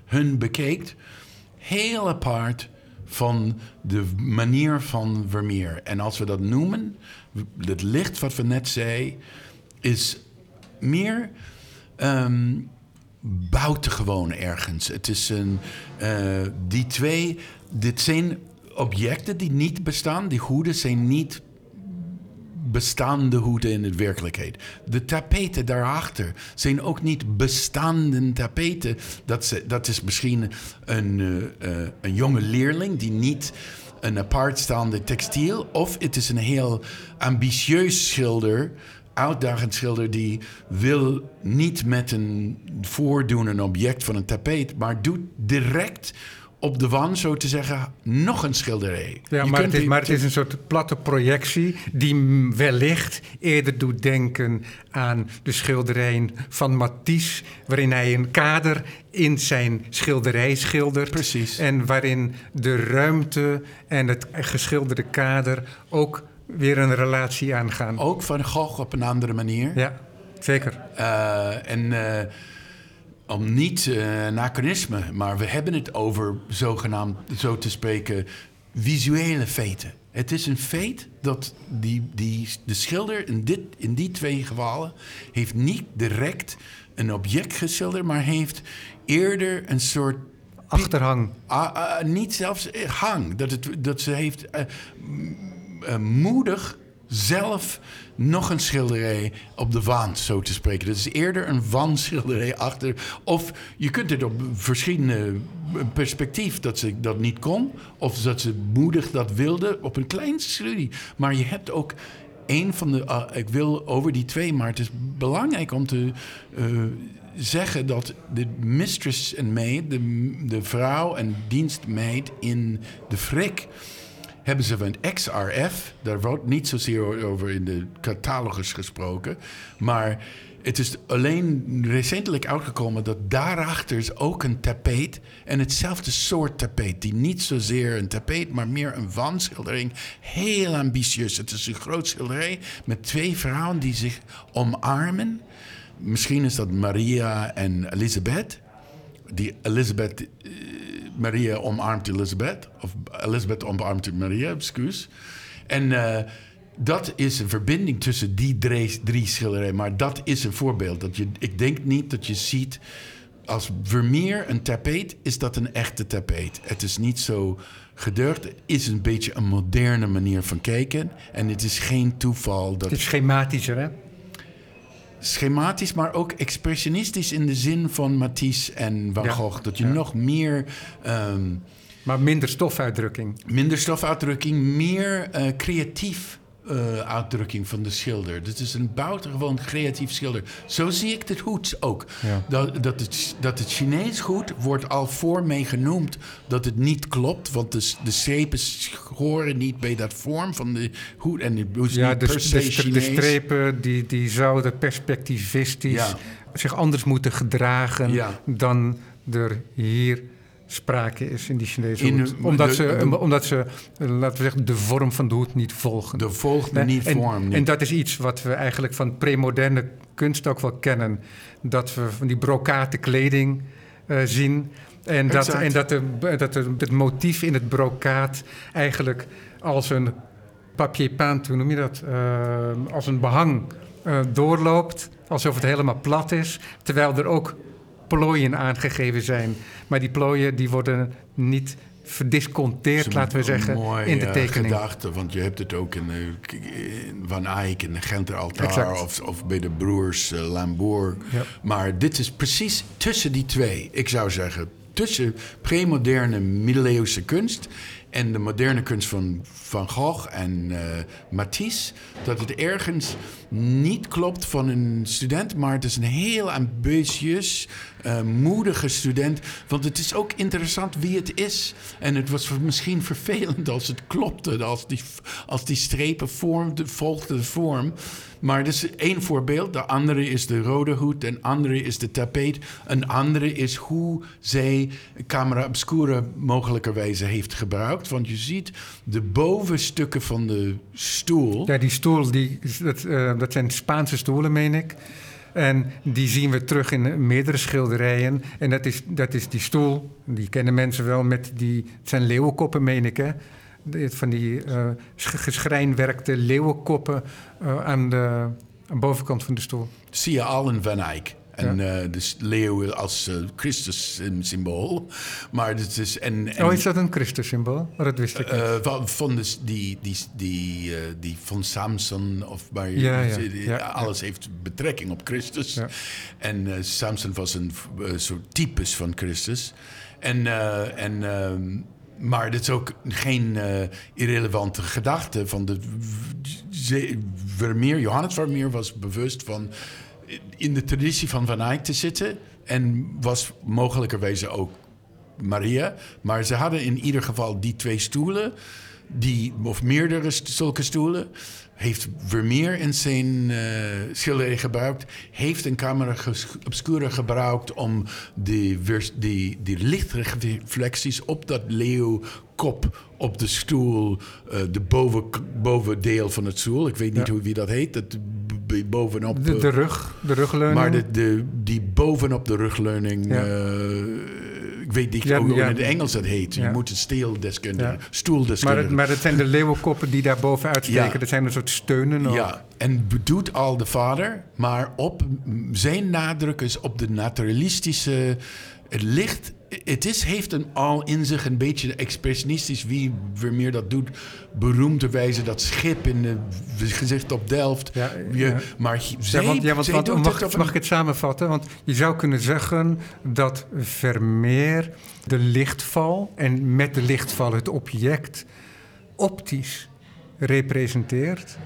hun bekijkt. Heel apart van de manier van Vermeer. En als we dat noemen, het licht wat we net zei, is meer buitengewoon ergens. Het is een, eh, die twee, dit zijn objecten die niet bestaan. Die hoeden zijn niet bestaande hoeden in de werkelijkheid. De tapeten daarachter zijn ook niet bestaande tapeten. Dat, ze, dat is misschien een, eh, eh, een jonge leerling die niet een apartstaande textiel... of het is een heel ambitieus schilder uitdagend schilder die wil niet met een voordoen een object van een tapijt, maar doet direct op de wand, zo te zeggen, nog een schilderij. Ja, maar het, is, maar het is een soort platte projectie die wellicht eerder doet denken aan de schilderijen van Matisse, waarin hij een kader in zijn schilderij schildert. Precies. En waarin de ruimte en het geschilderde kader ook weer een relatie aangaan. Ook van Gogh op een andere manier. Ja, zeker. Eh, en eh, om niet eh anachronisme, maar we hebben het over zogenaamd, zo te spreken, visuele feiten. Het is een feit dat die, die, de schilder in, dit, in die twee gevallen heeft niet direct een object geschilderd, maar heeft eerder een soort Achterhang. Ah, ah, niet zelfs eh, hang. Dat, het, dat ze heeft eh, moedig zelf nog een schilderij op de wand, zo te spreken. Dat is eerder een wandschilderij achter. Of je kunt het op verschillende perspectief dat ze dat niet kon. Of dat ze moedig dat wilde op een klein studie. Maar je hebt ook een van de... ah, ik wil over die twee, maar het is belangrijk om te... eh, zeggen dat de mistress en maid, de, de vrouw en dienstmeid in de frik, hebben ze van XRF, daar wordt niet zozeer over in de catalogus gesproken, maar het is alleen recentelijk uitgekomen dat daarachter is ook een tapijt en hetzelfde soort tapijt, die niet zozeer een tapijt, maar meer een wandschildering, heel ambitieus. Het is een groot schilderij met twee vrouwen die zich omarmen. Misschien is dat Maria en Elisabeth. Die Elisabeth, eh, Maria omarmt Elisabeth. Of Elisabeth omarmt Maria, excuus. En eh, dat is een verbinding tussen die drie, drie schilderijen. Maar dat is een voorbeeld. Dat je, ik denk niet dat je ziet... Als Vermeer een tapijt, is dat een echte tapijt. Het is niet zo gedurfd. Het is een beetje een moderne manier van kijken. En het is geen toeval dat Het is schematischer, hè? Schematisch, maar ook expressionistisch in de zin van Matisse en Van Ja. Gogh. Dat je Ja. nog meer, ehm, Maar minder stofuitdrukking. minder stofuitdrukking, meer eh, creatief eh, uitdrukking van de schilder. Dit is een buitengewoon creatief schilder. Zo zie ik het hoed ook. Ja. Dat, dat, het, dat het Chinees goed wordt al voor mij genoemd dat het niet klopt. Want de, de strepen horen niet bij dat vorm van de hoed. En het is Ja, niet de, per de, se de, de Chinees. strepen die, die zouden perspectivistisch Ja. zich anders moeten gedragen dan er hier sprake is in die Chinese In de- omdat, de- ze, de- omdat ze, laten we zeggen, de vorm van de hoed niet volgen. De volgende niet en, vorm. Niet. En dat is iets wat we eigenlijk van premoderne kunst ook wel kennen. Dat we van die brokate kleding eh, zien. En, dat, Exact. en dat, de, dat de, het motief in het brokaat eigenlijk als een papier peint, hoe noem je dat? Eh, als een behang eh, doorloopt. Alsof het helemaal plat is. Terwijl er ook plooien aangegeven zijn. Maar die plooien die worden niet verdisconteerd, is laten we zeggen, mooi, in de eh, tekening. gedachte, want je hebt het ook in, in Van Eyck in de Genter altaar of, of bij de broers uh. Ja. Maar dit is precies tussen die twee. Ik zou zeggen, tussen premoderne middeleeuwse kunst en de moderne kunst van Van Gogh en eh, Matisse. Dat het ergens niet klopt van een student, maar het is een heel ambitieus, eh, moedige student. Want het is ook interessant wie het is. En het was misschien vervelend als het klopte, als die, als die strepen vormden, volgden de vorm. Maar dat is één voorbeeld. De andere is de rode hoed. Een andere is de tapeet. Een andere is hoe zij camera obscura mogelijkerwijze heeft gebruikt. Want je ziet de bovenstukken van de stoel. Ja, die stoel, die, dat, eh, dat zijn Spaanse stoelen, meen ik. En die zien we terug in meerdere schilderijen. En dat is, dat is die stoel, die kennen mensen wel met die... Het zijn leeuwenkoppen, meen ik, hè? Van die sch- geschrijnwerkte leeuwenkoppen eh, aan, de, aan de bovenkant van de stoel. zie je al in Van Eyck. En eh de leeuw als Christus-symbool. Maar het is... En, en, Oh, is dat een Christus-symbool? Oh, dat wist ik niet. Eh, van, van die, die, die, die van Samson of maar Ja, ja, ja, alles heeft betrekking op Christus. Ja. En Samson was een soort typus van Christus. En, en, ehm, maar dit is ook geen eh, irrelevante gedachte van de Vermeer. Johannes Vermeer was bewust van in de traditie van Van Eyck te zitten en was mogelijkerwijze ook Maria. Maar ze hadden in ieder geval die twee stoelen, die, of meerdere zulke stoelen. Heeft Vermeer in zijn eh schilderij gebruikt. Heeft een camera obscura gebruikt om die, die, die lichtreflecties op dat leeuwkop op de stoel, eh, de boven, bovendeel van het stoel. Ik weet niet Ja. hoe wie dat heet. Dat bovenop. De, eh, de rug, de rugleuning. maar de, de, die bovenop de rugleuning, Ja. eh, ik weet niet hoe in het Engels dat heet. Je moet een steeldeskundige, stoeldeskundige. maar, het, maar het zijn de leeuwenkoppen die daar bovenuit steken. Dat zijn een soort steunen. ja, en bedoelt al de vader, maar op zijn nadruk is op de naturalistische. Het licht, het is, heeft een al in zich een beetje expressionistisch, wie Vermeer dat doet, beroemde wijze dat schip in de gezicht op Delft. Ja, Je- ja. Maar zij, Ja, want, ja, want, zij want- doet mag, het op mag een- ik het samenvatten? Want je zou kunnen zeggen dat Vermeer de lichtval en met de lichtval het object optisch representeert,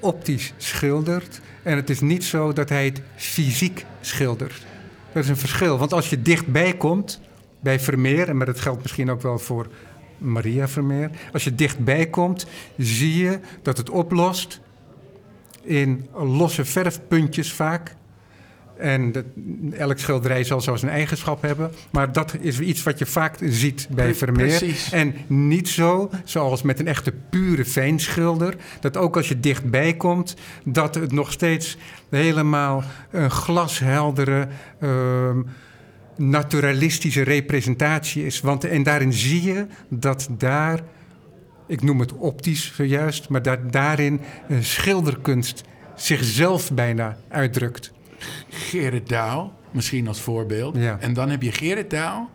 optisch schildert. En het is niet zo dat hij het fysiek schildert. Dat is een verschil. Want als je dichtbij komt bij Vermeer, en maar dat geldt misschien ook wel voor Maria Vermeer, als je dichtbij komt, zie je dat het oplost in losse verfpuntjes vaak. En dat, elk schilderij zal zo zijn eigenschap hebben. Maar dat is iets wat je vaak ziet bij Vermeer. precies. En niet zo, zoals met een echte pure fijnschilder... dat ook als je dichtbij komt... dat het nog steeds helemaal een glasheldere... ehm, naturalistische representatie is. Want, en daarin zie je dat daar... ik noem het optisch zojuist... maar dat daarin een schilderkunst zichzelf bijna uitdrukt. Gerrit Douw, misschien als voorbeeld. Ja. En dan heb je Gerrit Douw,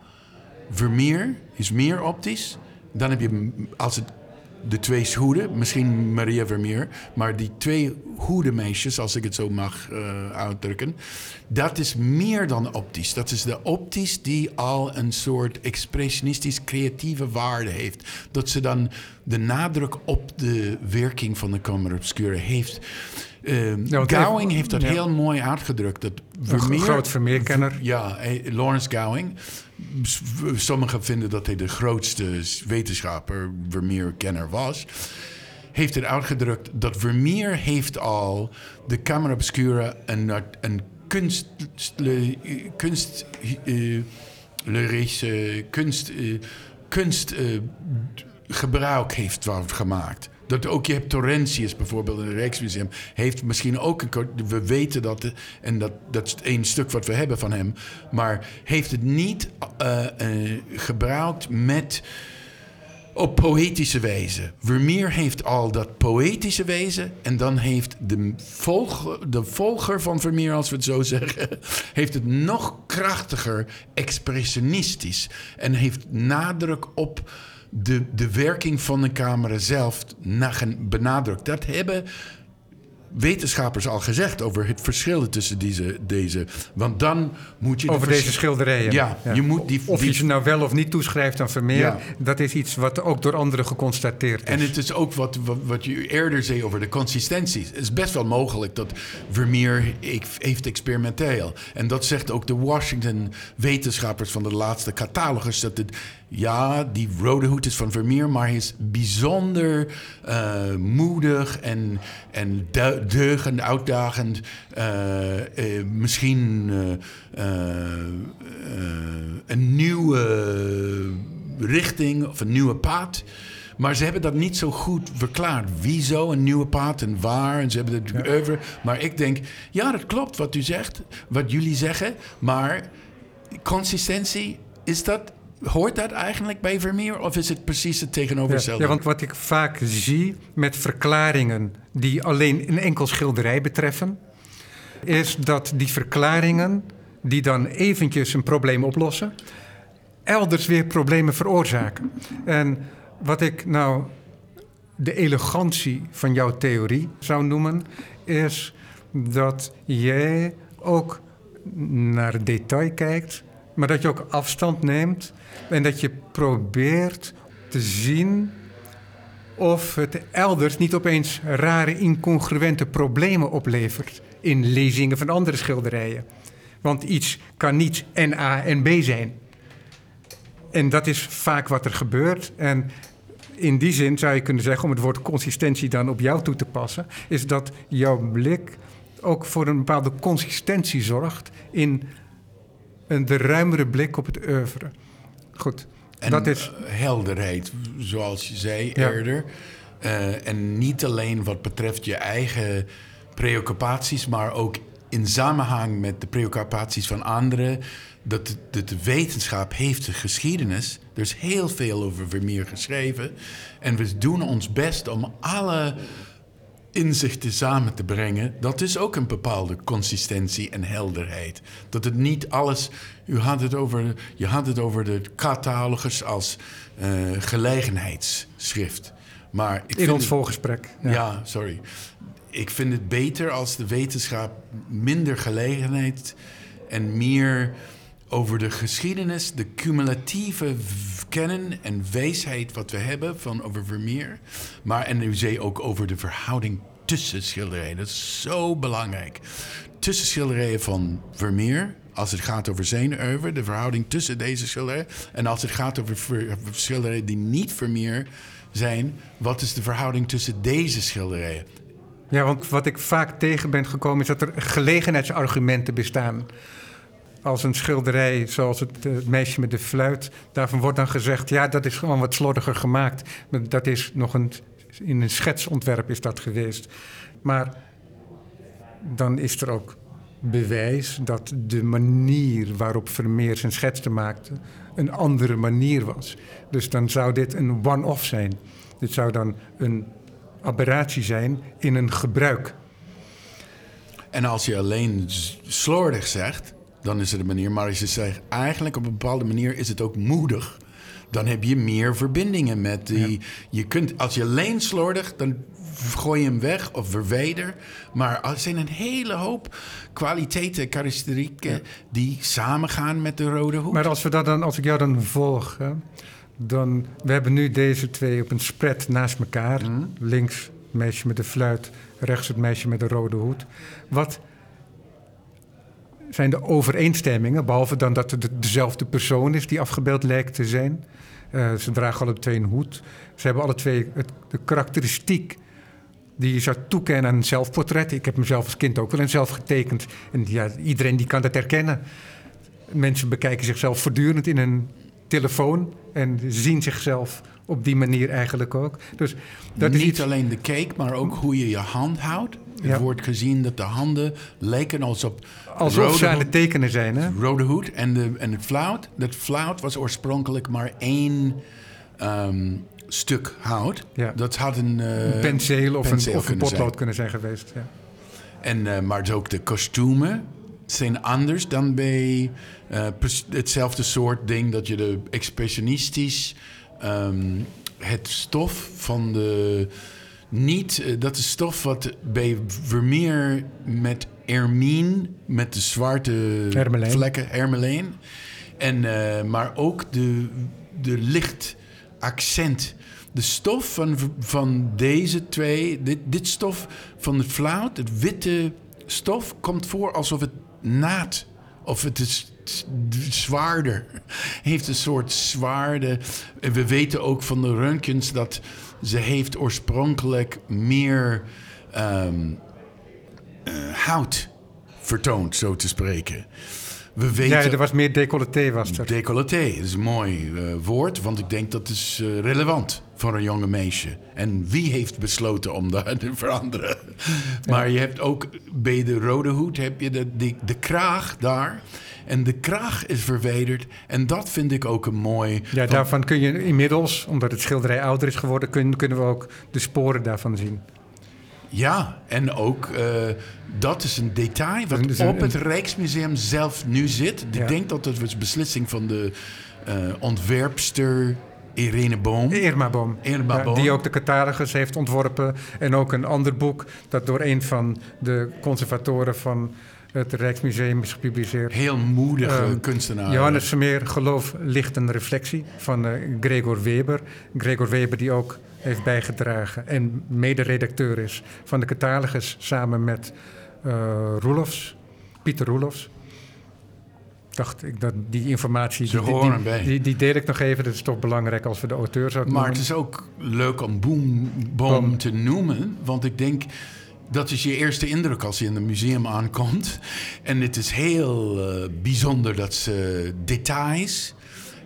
Vermeer is meer optisch. Dan heb je, als het de twee hoeden, misschien Maria Vermeer, maar die twee hoedenmeisjes, als ik het zo mag uh, uitdrukken, dat is meer dan optisch. Dat is de optisch die al een soort expressionistisch creatieve waarde heeft. Dat ze dan de nadruk op de werking van de Camera Obscura heeft. Uh, ja, Gowing heeft dat heel mooi uitgedrukt. Dat Vermeer, een groot Vermeerkenner. Ja, Lawrence Gowing. Sommigen vinden dat hij de grootste wetenschapper, Vermeer-kenner was. Heeft het uitgedrukt dat Vermeer heeft al de camera obscura een, een kunst, kunst, uh, kunst, uh, kunst uh, gebruik heeft gemaakt. Dat ook je hebt Torrentius bijvoorbeeld in het Rijksmuseum. Heeft misschien ook een. We weten dat. En dat, dat is één stuk wat we hebben van hem. Maar heeft het niet uh, uh, gebruikt met. Op poëtische wijze. Vermeer heeft al dat poëtische wezen. En dan heeft de, volger, de volger van Vermeer, als we het zo zeggen. Heeft het nog krachtiger expressionistisch. En heeft nadruk op de, de werking van de camera zelf benadrukt. Dat hebben wetenschappers al gezegd over het verschil tussen deze, deze. Want dan moet je. Over deze schilderijen. Ja, Je moet die, of je ze nou wel of niet toeschrijft aan Vermeer. Dat is iets wat ook door anderen geconstateerd is. En het is ook wat, wat, wat je eerder zei over de consistenties. Het is best wel mogelijk dat Vermeer heeft experimenteel. En dat zegt ook de Washington-wetenschappers van de laatste catalogus. Dat het ja, die rode hoed is van Vermeer, maar hij is bijzonder uh, moedig en, en deugend, uitdagend. Uh, uh, misschien een nieuwe richting of een nieuwe pad. Maar ze hebben dat niet zo goed verklaard. Wie zo een nieuwe pad en waar. En ze hebben het ja. over. Maar ik denk, ja, dat klopt wat u zegt, wat jullie zeggen. Maar consistentie, is dat Hoort dat eigenlijk bij Vermeer of is het precies het tegenovergestelde? Ja, want wat ik vaak zie met verklaringen die alleen een enkel schilderij betreffen, is dat die verklaringen die dan eventjes een probleem oplossen, elders weer problemen veroorzaken. En wat ik nou de elegantie van jouw theorie zou noemen, is dat jij ook naar detail kijkt, maar dat je ook afstand neemt en dat je probeert te zien of het elders niet opeens rare incongruente problemen oplevert in lezingen van andere schilderijen. Want iets kan niet en A en B zijn. En dat is vaak wat er gebeurt. En in die zin zou je kunnen zeggen, om het woord consistentie dan op jou toe te passen, is dat jouw blik ook voor een bepaalde consistentie zorgt in een de ruimere blik op het oeuvre. Goed. En dat is... helderheid, zoals je zei eerder. Uh, en niet alleen wat betreft je eigen preoccupaties, maar ook in samenhang met de preoccupaties van anderen. Dat de, de, wetenschap heeft de geschiedenis. Er is heel veel over Vermeer geschreven. En we doen ons best om alle inzichten samen te brengen, dat is ook een bepaalde consistentie en helderheid. Dat het niet alles. U had het over, je had het over de catalogus als uh, gelegenheidsschrift. Maar ik In ons voorgesprek. Ja. ja, sorry. Ik vind het beter als de wetenschap minder gelegenheid en meer over de geschiedenis, de cumulatieve kennen en wijsheid wat we hebben van over Vermeer. Maar en u zei ook over de verhouding tussen schilderijen. Dat is zo belangrijk. Tussen schilderijen van Vermeer, als het gaat over zijn oeuvre, de verhouding tussen deze schilderijen. En als het gaat over schilderijen die niet Vermeer zijn, wat is de verhouding tussen deze schilderijen? Ja, want wat ik vaak tegen ben gekomen is dat er gelegenheidsargumenten bestaan als een schilderij zoals het, het, meisje met de fluit. Daarvan wordt dan gezegd, ja, dat is gewoon wat slordiger gemaakt. Dat is nog een, in een schetsontwerp is dat geweest. Maar dan is er ook bewijs dat de manier waarop Vermeer zijn schetsen maakte een andere manier was. Dus dan zou dit een one-off zijn. Dit zou dan een aberratie zijn in een gebruik. En als je alleen slordig zegt, dan is het een manier. Maar als je zegt, eigenlijk op een bepaalde manier is het ook moedig dan heb je meer verbindingen met die. Je kunt, als je alleen slordig, dan gooi je hem weg of verwijder. Maar er zijn een hele hoop kwaliteiten, karakteristieken die samengaan met de rode hoed. Maar als, we dat dan, als ik jou dan volg, hè, dan... We hebben nu deze twee op een spread naast elkaar. Mhm. Links het meisje met de fluit, rechts het meisje met de rode hoed. Wat zijn de overeenstemmingen, behalve dan dat het de- dezelfde persoon is die afgebeeld lijkt te zijn? Eh, ze dragen alle twee een hoed. Ze hebben alle twee het, de karakteristiek die je zou toekennen aan een zelfportret. Ik heb mezelf als kind ook wel eens zelf getekend. En ja, iedereen die kan dat herkennen. Mensen bekijken zichzelf voortdurend in een telefoon en zien zichzelf op die manier eigenlijk ook. Dus dat is Niet iets. alleen de cake, maar ook hoe je je hand houdt. Ja. wordt gezien dat de handen lijken alsof Alsof rode ze aan het tekenen zijn, hè? Rode hoed en, de, en het flauwt. Dat flauwt was oorspronkelijk maar één ehm, stuk hout. Ja. Dat had een... eh, Een penseel of penseel een, of een kunnen potlood zijn. kunnen zijn geweest. Ja. En, eh, maar ook de kostumen zijn anders dan bij eh, hetzelfde soort ding dat je de expressionistisch ehm, het stof van de niet eh, dat is stof wat bij Vermeer met ermine met de zwarte vlekken hermelijn en eh, maar ook de de licht accent de stof van, van deze twee, dit, dit stof van het flauwt, het witte stof, komt voor alsof het naad. Of het is zwaarder. Heeft een soort zwaarde. En we weten ook van de röntgens dat ze heeft oorspronkelijk meer ehm, eh, hout vertoond, zo te spreken. We weten ja, er was meer decolleté was er. Decolleté is een mooi eh, woord, want ik denk dat is eh, relevant voor een jonge meisje. En wie heeft besloten om dat te veranderen? Maar je hebt ook bij de rode hoed heb je de, de, de kraag daar. En de kraag is verwijderd. En dat vind ik ook een mooi. Ja, daarvan kun je inmiddels, omdat het schilderij ouder is geworden, kun- kunnen we ook de sporen daarvan zien. Ja, en ook eh, dat is een detail wat dus een- op het Rijksmuseum zelf nu zit. Ja. Ik denk dat het was beslissing van de eh, ontwerpster Irene Boom. Irma Boom. Irma Ja, Boom. die ook de catalogus heeft ontworpen. En ook een ander boek dat door een van de conservatoren van het Rijksmuseum is gepubliceerd. Heel moedige Ehm, kunstenaar. Johannes Vermeer, Geloof, Licht en Reflectie van eh, Gregor Weber. Gregor Weber die ook heeft bijgedragen en mederedacteur is van de catalogus samen met eh Roelofs, Pieter Roelofs. Dacht ik dat die informatie, Ze die, die, horen die, die, die deel ik nog even. Dat is toch belangrijk als we de auteur zouden Maar noemen. het is ook leuk om Boom, Boom Boom. te noemen. Want ik denk, dat is je eerste indruk als je in een museum aankomt. En het is heel eh, bijzonder dat ze details...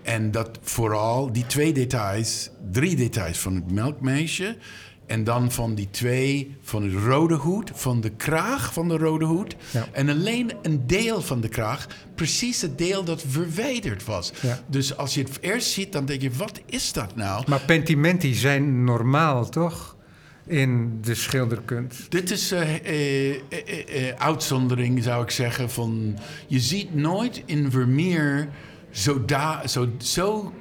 En dat vooral die twee details, drie details van het melkmeisje... En dan van die twee, van het rode hoed, van de kraag van de rode hoed. Ja. En alleen een deel van de kraag, precies het deel dat verwijderd was. Ja. Dus als je het eerst ziet, dan denk je, wat is dat nou? Maar pentimenti zijn normaal, toch? In de schilderkunst. Dit is eh eh, eh, eh, uitzondering, zou ik zeggen. Van, je ziet nooit in Vermeer zo, da, zo, zo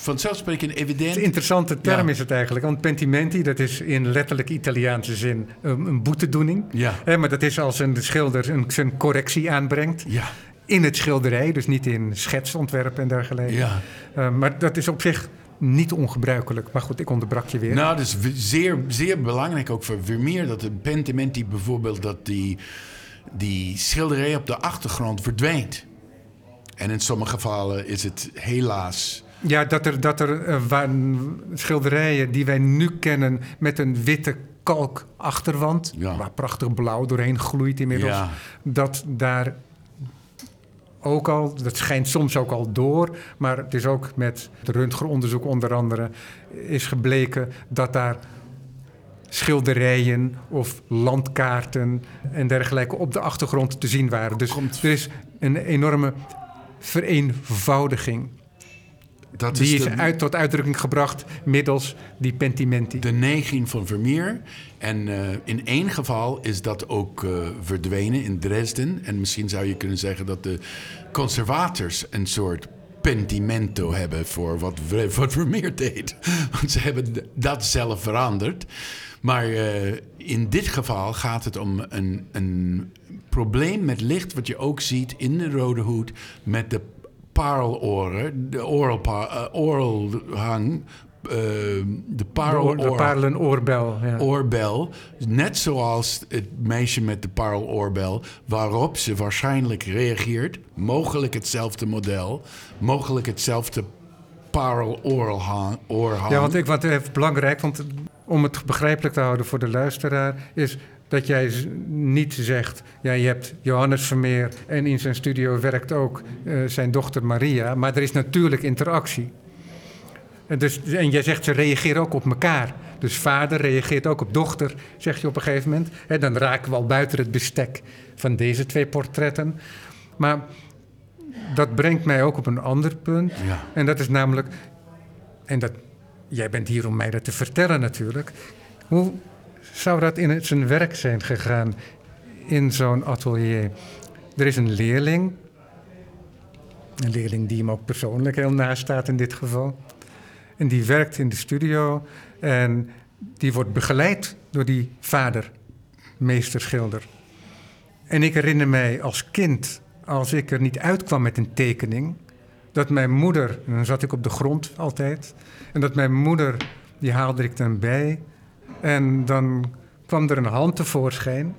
vanzelfsprekend evident. Een interessante term Ja. is het eigenlijk. Want pentimenti, dat is in letterlijk Italiaanse zin een, een boetedoening. Ja. Hè, maar dat is als een schilder een, zijn correctie aanbrengt. Ja, In het schilderij, dus niet in schetsontwerpen en dergelijke. ja. Maar dat is op zich niet ongebruikelijk. Maar goed, ik onderbrak je weer. Nou, dat is w- zeer, zeer belangrijk ook voor Vermeer. Dat een pentimenti bijvoorbeeld, dat die, die schilderij op de achtergrond verdwijnt. En in sommige gevallen is het helaas Ja, dat er, dat er eh, schilderijen die wij nu kennen met een witte kalkachterwand, Ja. waar prachtig blauw doorheen gloeit inmiddels, Ja. dat daar ook al, dat schijnt soms ook al door, maar het is ook met het röntgenonderzoek onder andere, is gebleken dat daar schilderijen of landkaarten en dergelijke op de achtergrond te zien waren. Dus er is een enorme vereenvoudiging. Dat Die is de, uit, tot uitdrukking gebracht middels die pentimenti. de neiging van Vermeer. En eh, in één geval is dat ook eh, verdwenen in Dresden. En misschien zou je kunnen zeggen dat de conservators een soort pentimento hebben voor wat, wat Vermeer deed. Want ze hebben dat zelf veranderd. Maar uh, in dit geval gaat het om een, een probleem met licht, wat je ook ziet in de Rode Hoed met de pareloren, de oral, uh, oral hang, uh, de parel de, pareloorbel. Ja. Oorbel. Net zoals het meisje met de pareloorbel, waarop ze waarschijnlijk reageert. Mogelijk hetzelfde model, mogelijk hetzelfde pareloorhang. Ja, want ik wat even belangrijk, want om het begrijpelijk te houden voor de luisteraar, is dat jij niet zegt, ja, je hebt Johannes Vermeer en in zijn studio werkt ook uh, zijn dochter Maria, maar er is natuurlijk interactie. En, dus, en jij zegt, ze reageren ook op elkaar. Dus vader reageert ook op dochter, zeg je op een gegeven moment. En dan raken we al buiten het bestek van deze twee portretten. Maar dat brengt mij ook op een ander punt. Ja. En dat is namelijk, en dat, jij bent hier om mij dat te vertellen natuurlijk. Hoe zou dat in zijn werk zijn gegaan in zo'n atelier? Er is een leerling, een leerling die hem ook persoonlijk heel naast staat in dit geval. En die werkt in de studio en die wordt begeleid door die vader, meester schilder. En ik herinner mij als kind, als ik er niet uitkwam met een tekening, dat mijn moeder, en dan zat ik op de grond altijd, en dat mijn moeder, die haalde ik dan bij, en dan kwam er een hand tevoorschijn,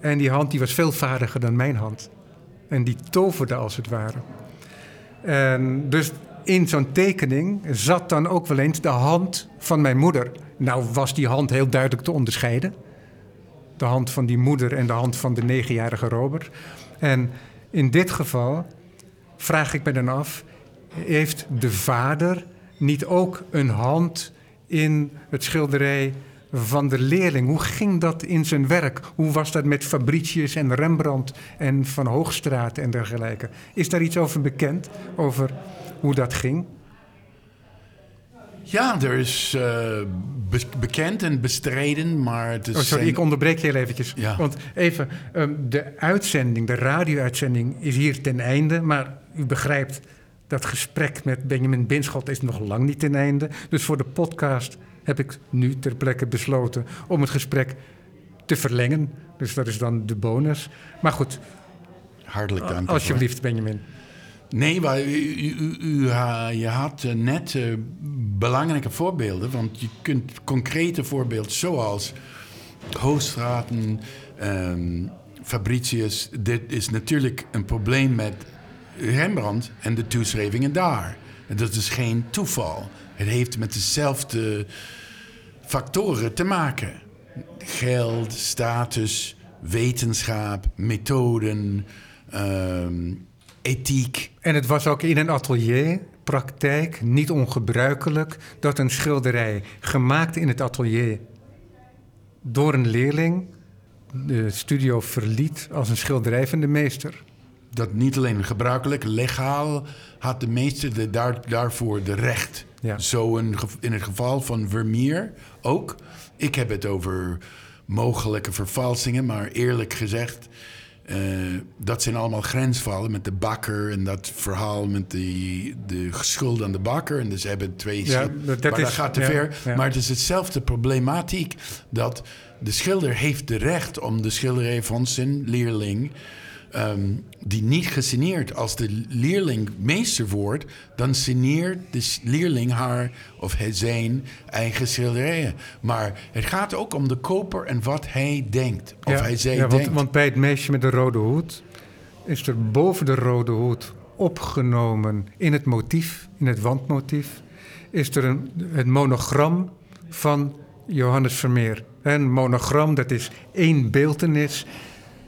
en die hand die was veel vaardiger dan mijn hand. En die toverde als het ware. En dus in zo'n tekening zat dan ook wel eens de hand van mijn moeder. Nou was die hand heel duidelijk te onderscheiden. De hand van die moeder en de hand van de negenjarige Robert. En in dit geval vraag ik me dan af: heeft de vader niet ook een hand in het schilderij van de leerling? Hoe ging dat in zijn werk? Hoe was dat met Fabricius en Rembrandt en Van Hoogstraat en dergelijke? Is daar iets over bekend? Over hoe dat ging? Ja, er is uh, bekend en bestreden, maar het is... Oh, sorry, ik onderbreek je heel eventjes. Ja. Want even, um, de uitzending, de radio-uitzending is hier ten einde. Maar u begrijpt, dat gesprek met Benjamin Binschot is nog lang niet ten einde. Dus voor de podcast heb ik nu ter plekke besloten om het gesprek te verlengen. Dus dat is dan de bonus. Maar goed. Hartelijk dank. Alsjeblieft, Benjamin. Nee, maar u, u, u, je had eh, net uh, belangrijke voorbeelden. Want je kunt concrete voorbeelden zoals Hoogstraten, um, Fabricius. Dit is natuurlijk een probleem met Rembrandt en de toeschrijvingen daar. En dat is geen toeval. Het heeft met dezelfde factoren te maken. Geld, status, wetenschap, methoden... Um, ethiek. En het was ook in een atelierpraktijk niet ongebruikelijk dat een schilderij gemaakt in het atelier door een leerling de studio verliet als een schilderij van de meester. Dat niet alleen gebruikelijk, legaal had de meester de, daar, daarvoor de recht. Ja. Zo in, in het geval van Vermeer ook. Ik heb het over mogelijke vervalsingen, maar eerlijk gezegd uh, dat zijn allemaal grensvallen met de bakker en dat verhaal met die, de schuld aan de bakker. En dus hebben twee. Ja, dat, maar is, dat gaat te ja, ver. Ja. Maar het is hetzelfde problematiek dat de schilder heeft de recht om de schilderij van zijn leerling. Um, die niet gesigneerd als de leerling meester wordt, dan signeert de leerling haar of zijn eigen schilderijen. Maar het gaat ook om de koper en wat hij denkt. Of ja, hij zij ja, want, denkt. Want bij het meisje met de rode hoed is er boven de rode hoed opgenomen in het motief, in het wandmotief, is er een, het monogram van Johannes Vermeer. Een monogram, dat is één beeltenis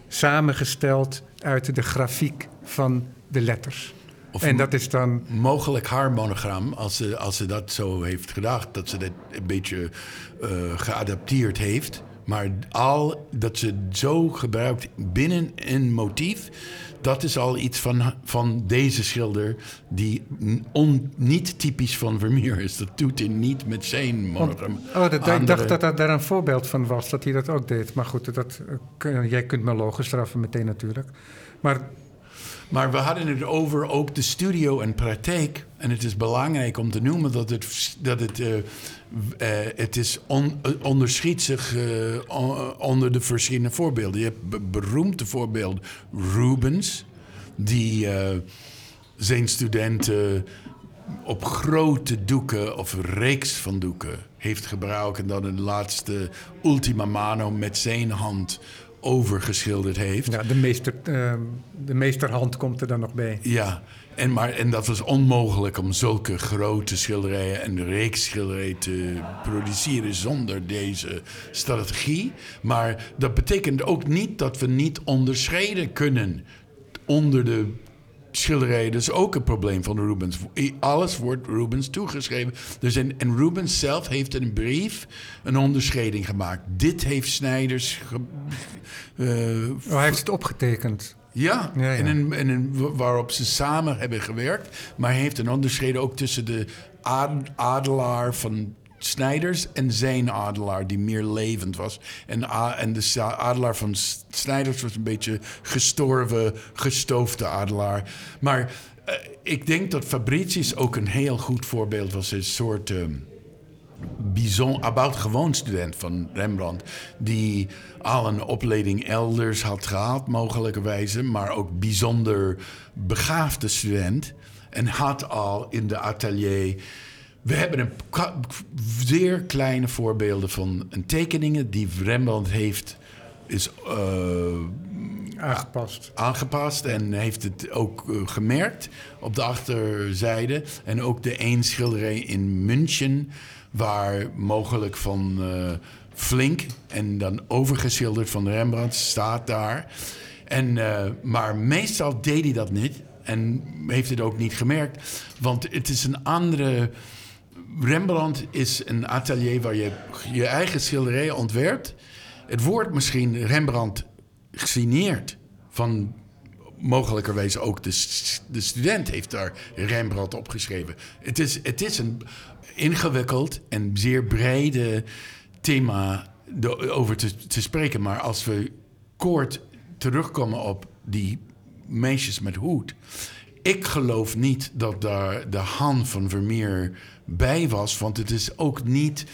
samengesteld uit de grafiek van de letters. Of en dat is dan. Mogelijk haar monogram, als ze, als ze dat zo heeft gedacht, dat ze dat een beetje uh, geadapteerd heeft. Maar al dat ze zo gebruikt binnen een motief, dat is al iets van, van deze schilder die on, niet typisch van Vermeer is. Dat doet hij niet met zijn monogram. oh, dat, ik dacht dat dat daar een voorbeeld van was, dat hij dat ook deed. Maar goed, dat, jij kunt me logisch straffen meteen natuurlijk. Maar Maar we hadden het over ook de studio en praktijk. En het is belangrijk om te noemen dat het, dat het, uh, uh, het is on, onderschiet zich onder de verschillende voorbeelden. Je hebt beroemde voorbeelden. Rubens, die zijn studenten op grote doeken of reeks van doeken heeft gebruikt en dan een laatste ultima mano met zijn hand overgeschilderd heeft. Ja, de, meester, uh, de meesterhand komt er dan nog bij. Ja, en, maar, en dat was onmogelijk om zulke grote schilderijen en reeksschilderijen te produceren zonder deze strategie. Maar dat betekent ook niet dat we niet onderscheiden kunnen onder de schilderijen. Dat is ook een probleem van Rubens. Alles wordt Rubens toegeschreven. Dus en, en Rubens zelf heeft in een brief een onderscheiding gemaakt. Dit heeft Snijders. uh, oh, hij heeft het opgetekend. Ja, ja, ja. En, een, en een, waarop ze samen hebben gewerkt. Maar hij heeft een onderscheid ook tussen de adelaar van Snijders en zijn adelaar, die meer levend was. En, en de adelaar van Snijders was een beetje gestorven, gestoofde adelaar. Maar uh, ik denk dat Fabricius ook een heel goed voorbeeld was. Een soort uh, bijzonder, about gewoon student van Rembrandt. Die al een opleiding elders had gehad, mogelijkerwijze. Maar ook bijzonder begaafde student. En had al in de atelier we hebben een zeer kleine voorbeelden van een tekeningen die Rembrandt heeft is uh, aangepast. aangepast en heeft het ook uh, gemerkt op de achterzijde. En ook de één schilderij in München, waar mogelijk van uh, Flink en dan overgeschilderd van Rembrandt staat daar. En, maar meestal deed hij dat niet en heeft het ook niet gemerkt, want het is een andere Rembrandt is een atelier waar je je eigen schilderijen ontwerpt. Het wordt misschien Rembrandt gesigneerd van mogelijkerwijs ook de, de student heeft daar Rembrandt opgeschreven. Het is, het is een ingewikkeld en zeer brede thema over te, te spreken. Maar als we kort terugkomen op die meisjes met hoed. Ik geloof niet dat daar de Han van Vermeer bij was. Want het is ook niet.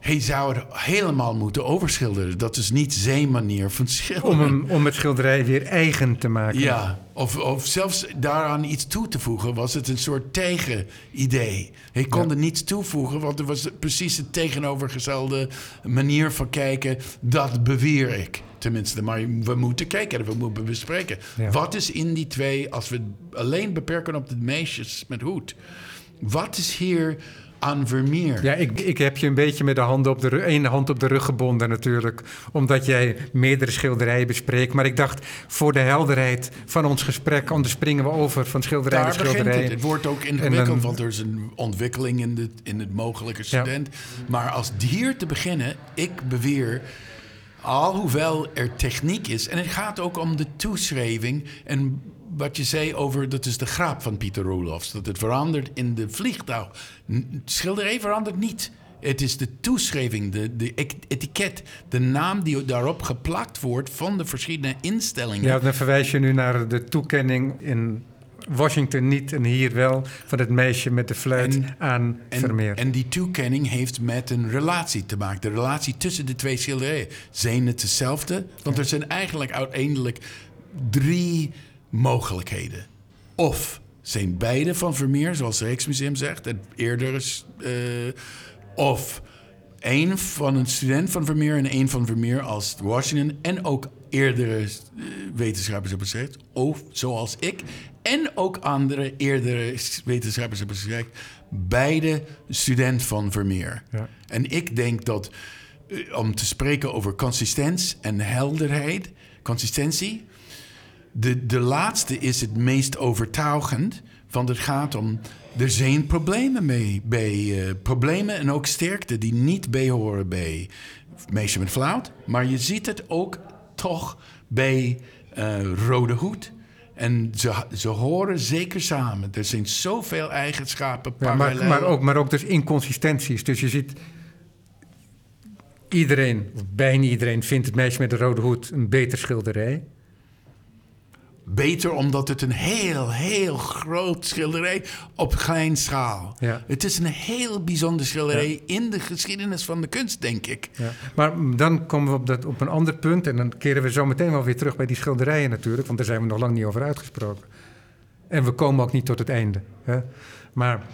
Hij zou het helemaal moeten overschilderen. Dat is niet zijn manier van schilderen. Om, hem, om het schilderij weer eigen te maken. Ja, of, of zelfs daaraan iets toe te voegen, was het een soort tegenidee. Hij kon ja. er niets toevoegen, want er was precies de tegenovergestelde manier van kijken. Dat beweer ik. Tenminste, maar we moeten kijken en we moeten bespreken. Ja. Wat is in die twee, als we alleen beperken op de meisjes met hoed... Wat is hier aan Vermeer? Ja, ik, ik heb je een beetje met de hand op de rug, één hand op de rug gebonden natuurlijk. Omdat jij meerdere schilderijen bespreekt. Maar ik dacht, voor de helderheid van ons gesprek... anders springen we over van schilderij naar schilderij. Het. het. wordt ook ingewikkeld, dan, want er is een ontwikkeling in, de, in het mogelijke student. Ja. Maar als hier te beginnen, ik beweer... Alhoewel er techniek is, en het gaat ook om de toeschrijving... en wat je zei over, dat is de grap van Pieter Roelofs. Dat het verandert in de vliegtuig. Schilderij verandert niet. Het is de toeschrijving, de, de etiket, de naam die daarop geplakt wordt van de verschillende instellingen. Ja, dan verwijs je nu naar de toekenning in Washington niet en hier wel van het meisje met de fluit en, aan en, Vermeer. En die toekenning heeft met een relatie te maken. De relatie tussen de twee schilderijen. Zijn het dezelfde? Want er zijn eigenlijk uiteindelijk drie mogelijkheden. Of zijn beide van Vermeer, zoals het Rijksmuseum zegt, het eerder. Uh, of één van een student van Vermeer en één van Vermeer als Washington. En ook eerdere uh, wetenschappers hebben gezegd, of zoals ik. En ook andere eerdere wetenschappers hebben gezegd, beide student van Vermeer. Ja. En ik denk dat uh, om te spreken over consistentie en helderheid, consistentie, de, de laatste is het meest overtuigend, want het gaat om. Er zijn problemen mee, bij uh, problemen en ook sterkte die niet behoren bij meisje met flauwt. Maar je ziet het ook toch bij uh, Rode Hoed. En ze, ze horen zeker samen. Er zijn zoveel eigenschappen. Ja, maar, maar, ook, maar ook dus inconsistenties. Dus je ziet. Iedereen, of bijna iedereen, vindt het meisje met de rode hoed een beter schilderij beter omdat het een heel, heel groot schilderij op klein schaal. Ja. Het is een heel bijzonder schilderij in de geschiedenis van de kunst, denk ik. Ja. Maar dan komen we op, dat, op een ander punt. En dan keren we zo meteen wel weer terug bij die schilderijen natuurlijk. Want daar zijn we nog lang niet over uitgesproken. En we komen ook niet tot het einde. Hè? Maar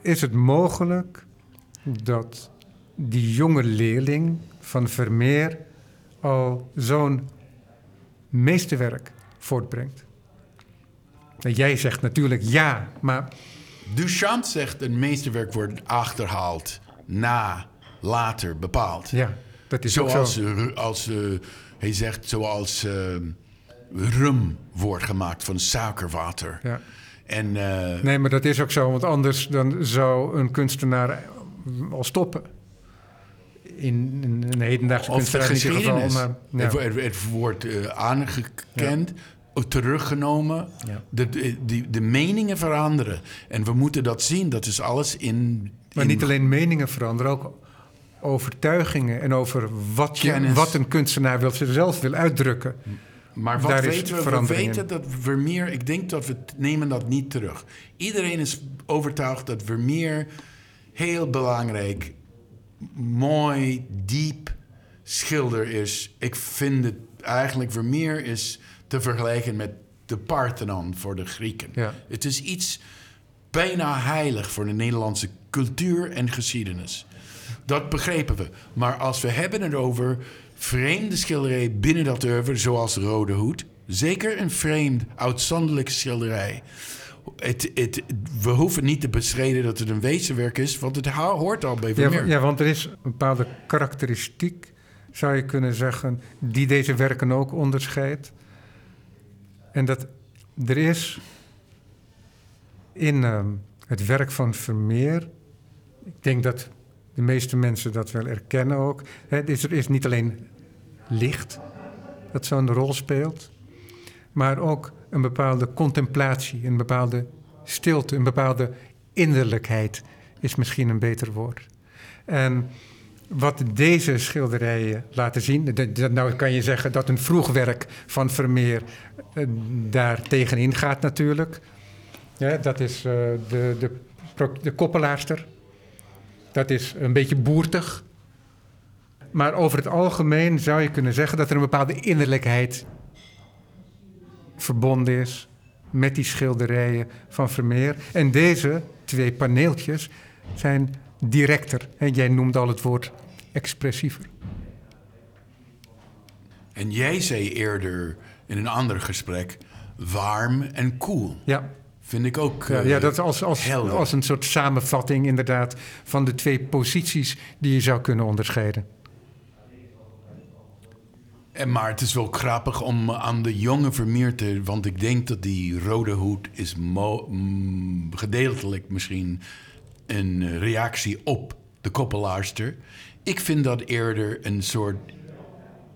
is het mogelijk dat die jonge leerling van Vermeer al zo'n meesterwerk voortbrengt? En jij zegt natuurlijk ja, maar Duchamp zegt een meesterwerk wordt achterhaald, na, later bepaald. ja, dat is ook Zoals, zo. eh, als, eh, hij zegt, zoals eh, rum wordt gemaakt van suikerwater. Ja. En Nee, maar dat is ook zo, want anders dan zou een kunstenaar al stoppen. In, in een hedendaagse kunstenaar in ieder geval. geschiedenis. Maar, het, wordt eh, aangekend, teruggenomen. Ja. De, de, de meningen veranderen. En we moeten dat zien. Dat is alles in... maar niet alleen meningen veranderen, ook overtuigingen en over wat, je, wat een kunstenaar wil, zelf wil uitdrukken. Maar wat Daar weten we? We weten dat Vermeer... Ik denk dat we nemen dat niet terug. Iedereen is overtuigd dat Vermeer heel belangrijk, mooi, diep schilder is. Ik vind het eigenlijk... Vermeer is te vergelijken met de Parthenon voor de Grieken. Ja. Het is iets bijna heilig voor de Nederlandse cultuur en geschiedenis. Dat begrepen we. Maar als we hebben het over vreemde schilderij binnen dat oeuvre, zoals de Rode Hoed, zeker een vreemd, uitzonderlijke schilderij. Het, het, we hoeven niet te bestreden dat het een wezenwerk is, want het ho- hoort al bij Vermeer. ja, want er is een bepaalde karakteristiek, zou je kunnen zeggen, die deze werken ook onderscheidt. En dat er is in ehm, het werk van Vermeer, ik denk dat de meeste mensen dat wel erkennen ook, hè, het is, er is niet alleen licht dat zo'n rol speelt, maar ook een bepaalde contemplatie, een bepaalde stilte, een bepaalde innerlijkheid is misschien een beter woord. En wat deze schilderijen laten zien, nou kan je zeggen dat een vroeg werk van Vermeer eh, daar tegenin gaat natuurlijk. Ja, dat is eh, de, de, de koppelaarster. Dat is een beetje boertig. Maar over het algemeen zou je kunnen zeggen dat er een bepaalde innerlijkheid verbonden is met die schilderijen van Vermeer. En deze twee paneeltjes zijn directer. En jij noemde al het woord expressiever. En jij zei eerder in een ander gesprek, warm en koel. Ja, Vind ik ook ja, eh, ja dat als, als, als een soort samenvatting inderdaad van de twee posities die je zou kunnen onderscheiden. En maar het is wel grappig om aan de jonge Vermeer te... Want ik denk dat die rode hoed is mm, gedeeltelijk misschien een reactie op de koppelaarster. Ik vind dat eerder een soort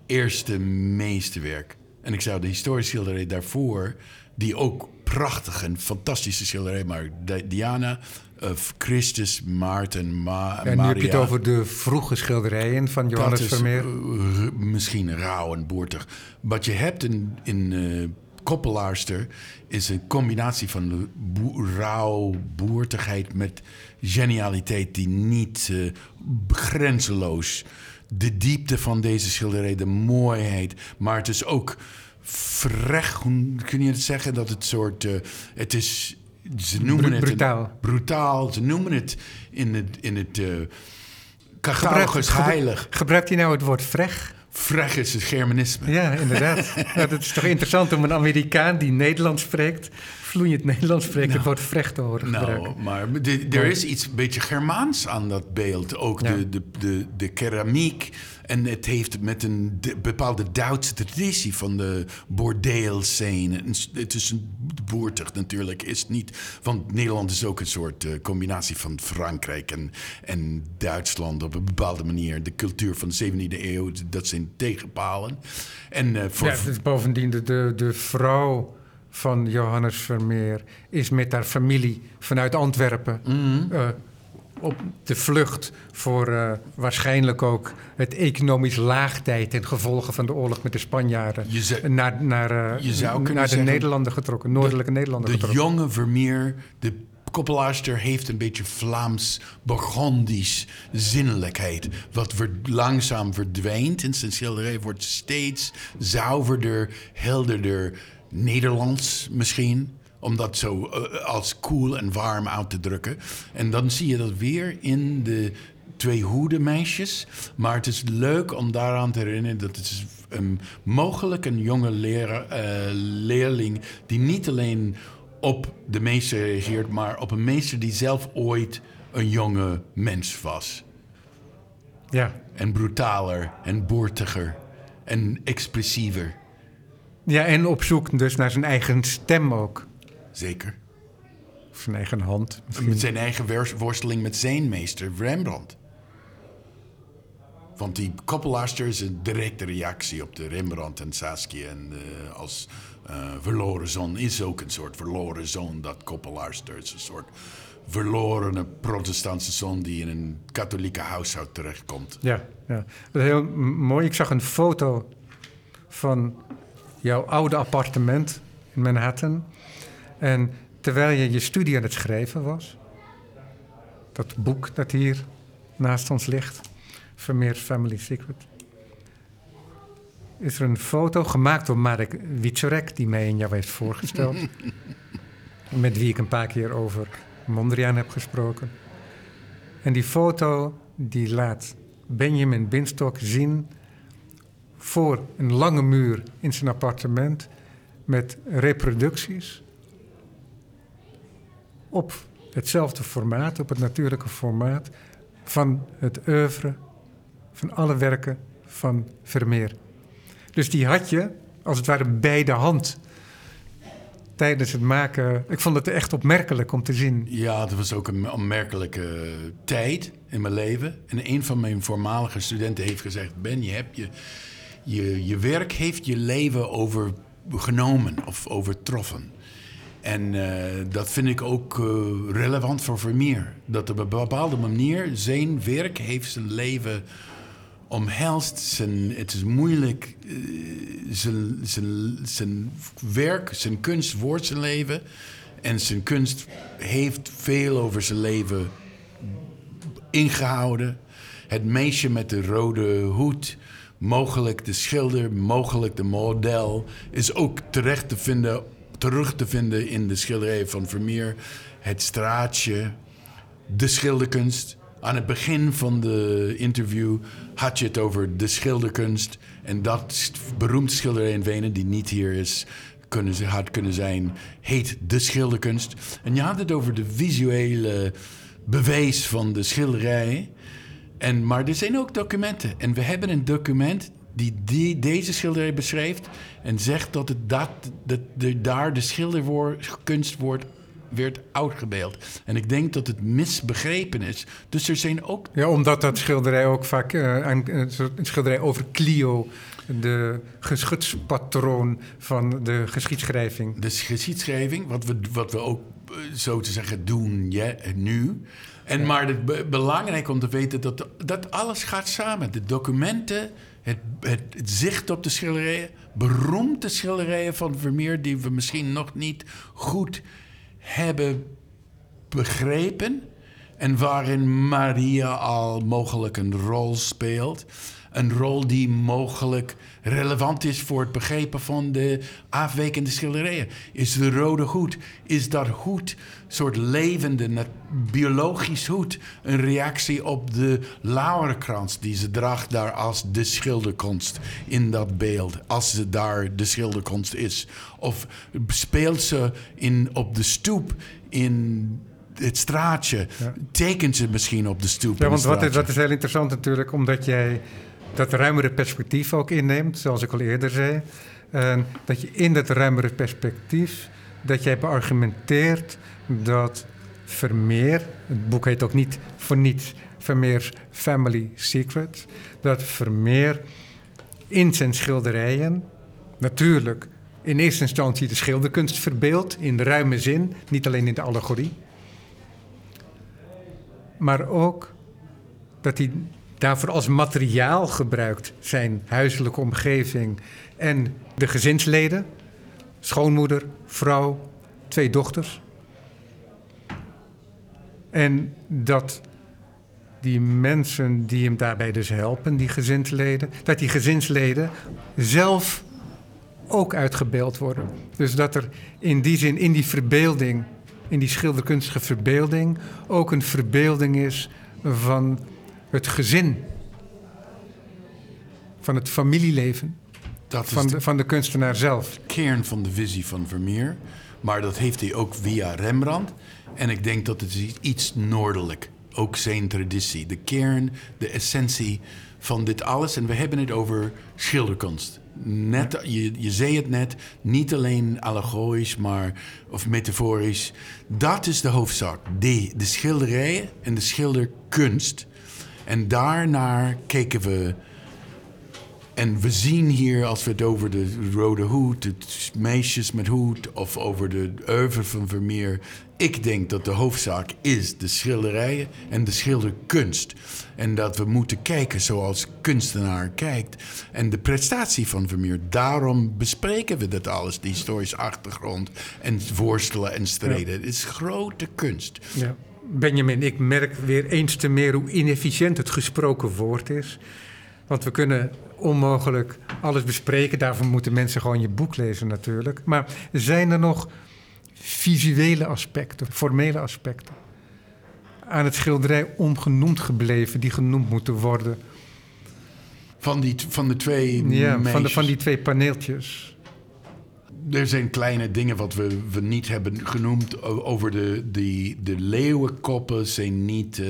eerste meesterwerk. En ik zou de historische schilderij daarvoor... die ook prachtig en fantastische schilderij... maar Di- Diana of Christus, Maarten, Ma En nu Maria... heb je het over de vroege schilderijen van Johannes Dat is Vermeer. eh, misschien rauw en boertig. Wat je hebt in, in eh, Koppelaarster is een combinatie van boe- rauw boertigheid met genialiteit die niet eh, grenzeloos. De diepte van deze schilderij, de mooiheid, maar het is ook. Hoe kun je het zeggen dat het soort. het is. Ze noemen Bru- het brutaal. brutaal. Ze noemen het in het. In het eh, Catalogus gebru- heilig. Gebruikt hij nou het woord frech? Frech is het Germanisme. Ja, inderdaad. nou, dat is toch interessant om een Amerikaan die Nederlands spreekt, vloeiend Nederlands spreekt, het woord frech te horen gebruiken. Nou, maar de- er is iets een beetje Germaans aan dat beeld. Ook Ja. de, de, de, de keramiek. En het heeft met een de- bepaalde Duitse traditie van de bordeelscène. Het is een boertig natuurlijk, is niet. Want Nederland is ook een soort eh, combinatie van Frankrijk en, en Duitsland op een bepaalde manier. De cultuur van de 17e eeuw, dat zijn tegenpalen. En eh, voor Ja, bovendien, de, de, de vrouw van Johannes Vermeer is met haar familie vanuit Antwerpen Mhm. eh, op de vlucht voor uh, waarschijnlijk ook het economisch laagtijd ten gevolge van de oorlog met de Spanjaarden zou, naar, naar, uh, naar de Nederlanden getrokken, noordelijke de, Nederlanden de getrokken. jonge Vermeer, de koppelaarster heeft een beetje Vlaams-Burgondisch zinnelijkheid. Wat langzaam verdwijnt in zijn schilderij, wordt steeds zuiverder, helderder, Nederlands misschien om dat zo uh, als cool en warm uit te drukken. En dan zie je dat weer in de twee hoedenmeisjes. Maar het is leuk om daaraan te herinneren dat het is um, mogelijk een jonge leraar, uh, leerling die niet alleen op de meester reageert, maar op een meester die zelf ooit een jonge mens was. Ja. En brutaler en boertiger en expressiever. Ja, en op zoek dus naar zijn eigen stem ook. Zeker. Of zijn eigen hand. Met zijn eigen worsteling met zijn meester, Rembrandt. Want die koppelaarster is een directe reactie op de Rembrandt en Saskia. En uh, als uh, verloren zoon is ook een soort verloren zoon, dat koppelaarster. Is een soort verlorene protestantse zoon die in een katholieke huishoud terechtkomt. Ja, ja. dat is heel mooi. Ik zag een foto van jouw oude appartement in Manhattan. En terwijl je je studie aan het schrijven was, dat boek dat hier naast ons ligt, Vermeer's Family Secret, is er een foto gemaakt door Marek Wieczorek, die mij in jou heeft voorgesteld. met wie ik een paar keer over Mondriaan heb gesproken. En die foto die laat Benjamin Binstok zien voor een lange muur in zijn appartement met reproducties op hetzelfde formaat, op het natuurlijke formaat van het oeuvre van alle werken van Vermeer. Dus die had je als het ware bij de hand tijdens het maken. Ik vond het echt opmerkelijk om te zien. Ja, dat was ook een opmerkelijke tijd in mijn leven. En een van mijn voormalige studenten heeft gezegd: Ben, je, hebt je, je, je werk heeft je leven overgenomen of overtroffen. En uh, dat vind ik ook uh, relevant voor Vermeer. Dat op een bepaalde manier zijn werk heeft zijn leven omhelst. Zijn, het is moeilijk. Uh, zijn, zijn, zijn werk, zijn kunst wordt zijn leven. En zijn kunst heeft veel over zijn leven ingehouden. Het meisje met de rode hoed, mogelijk de schilder, mogelijk de model, is ook terecht te vinden terug te vinden in de schilderij van Vermeer. Het straatje, de schilderkunst. Aan het begin van de interview had je het over de schilderkunst. En dat beroemde schilderij in Wenen, die niet hier is, kunnen, had kunnen zijn, heet de schilderkunst. En je had het over de visuele bewijs van de schilderij. En, maar er zijn ook documenten. En we hebben een document die, die deze schilderij beschrijft en zegt dat, het dat, dat de, daar de schilderkunst wordt werd uitgebeeld. En ik denk dat het misbegrepen is. Dus er zijn ook... Ja, omdat dat schilderij ook vaak... Uh, een, een schilderij over Clio, de geschutspatroon van de geschiedschrijving. De geschiedschrijving, wat we, wat we ook uh, zo te zeggen doen ja, nu... En maar het be belangrijk om te weten dat dat alles gaat samen. De documenten, het, het, het, zicht op de schilderijen, beroemde schilderijen van Vermeer die we misschien nog niet goed hebben begrepen en waarin Maria al mogelijk een rol speelt. Een rol die mogelijk relevant is voor het begrijpen van de afwijkende schilderijen. Is de rode hoed, is dat hoed, soort levende, biologisch hoed, een reactie op de lauwerkrans die ze draagt daar als de schilderkunst in dat beeld, als ze daar de schilderkunst is? Of speelt ze in, op de stoep in het straatje. Ja. Tekent ze misschien op de stoep. Ja, want wat is, wat is heel interessant natuurlijk, omdat jij dat ruimere perspectief ook inneemt, zoals ik al eerder zei. En dat je in dat ruimere perspectief, dat jij beargumenteert dat Vermeer, het boek heet ook niet voor niets Vermeer's Family Secret, dat Vermeer in zijn schilderijen natuurlijk in eerste instantie de schilderkunst verbeeldt, in de ruime zin, niet alleen in de allegorie. maar ook dat hij daarvoor als materiaal gebruikt zijn huiselijke omgeving en de gezinsleden, schoonmoeder, vrouw, twee dochters. En dat die mensen die hem daarbij dus helpen, die gezinsleden, dat die gezinsleden zelf ook uitgebeeld worden. Dus dat er in die zin, in die verbeelding, in die schilderkunstige verbeelding, ook een verbeelding is van het gezin, van het familieleven, Dat van de de, van de kunstenaar zelf. kern van de visie van Vermeer. Maar dat heeft hij ook via Rembrandt. En ik denk dat het is iets noordelijk. Ook zijn traditie. De kern, de essentie van dit alles. En we hebben het over schilderkunst. Net, je, je zei het net, niet alleen allegorisch maar, of metaforisch. Dat is de hoofdzaak. De, de schilderijen en de schilderkunst. En daarnaar kijken we en we zien hier, als we het over de rode hoed, het meisjes met hoed, of over de oeuvre van Vermeer. Ik denk dat de hoofdzaak is de schilderijen en de schilderkunst. En dat we moeten kijken zoals kunstenaar kijkt. En de prestatie van Vermeer. Daarom bespreken we dat alles, die historische achtergrond. En worstelen en strijden. Het is grote kunst. Ja. Benjamin, ik merk weer eens te meer hoe inefficiënt het gesproken woord is. Want we kunnen onmogelijk alles bespreken. Daarvoor moeten mensen gewoon je boek lezen natuurlijk. Maar zijn er nog visuele aspecten, formele aspecten aan het schilderij ongenoemd gebleven die genoemd moeten worden? Van, die, van de twee Ja, van, de, van die twee paneeltjes. Er zijn kleine dingen wat we, we niet hebben genoemd over de, die, de leeuwenkoppen zijn niet eh,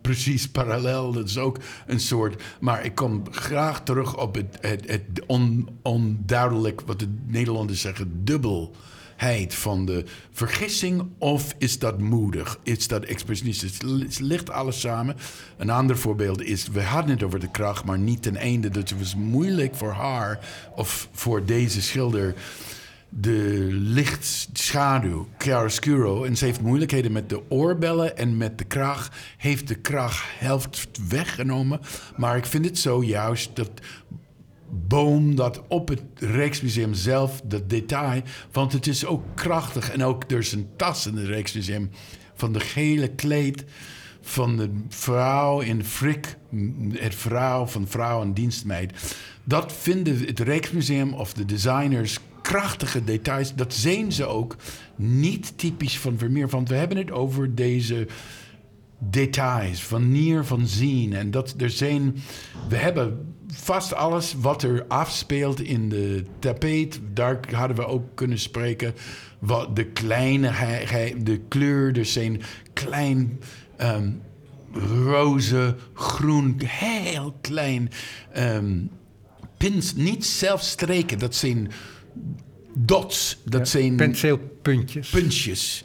precies parallel. Dat is ook een soort. Maar ik kom graag terug op het, het, on, onduidelijk, wat de Nederlanders zeggen, dubbelheid van de vergissing. Of is dat moedig? Is dat expressionistisch? Het ligt alles samen. Een ander voorbeeld is, we hadden het over de kracht, maar niet ten einde. Dat het was moeilijk voor haar of voor deze schilder de lichtschaduw, chiaroscuro. En ze heeft moeilijkheden met de oorbellen en met de kraag. Heeft de kraag helft weggenomen. Maar ik vind het zo juist dat boom dat op het Rijksmuseum zelf, dat detail. Want het is ook krachtig. En ook er is een tas in het Rijksmuseum van de gele kleed van de vrouw in Frik, het vrouw van vrouw en dienstmeid. Dat vinden het Rijksmuseum of de designers krachtige details. Dat zijn ze ook niet typisch van Vermeer. Want we hebben het over deze details, van nier van zien. En dat er zijn. We hebben vast alles wat er afspeelt in de tapeet. Daar hadden we ook kunnen spreken. Wat de kleine, de kleur, er zijn klein. ehm, roze, groen, heel klein. ehm, pins, niet zelf streken, dat zijn dots. Dat Ja, zijn Penseelpuntjes. puntjes.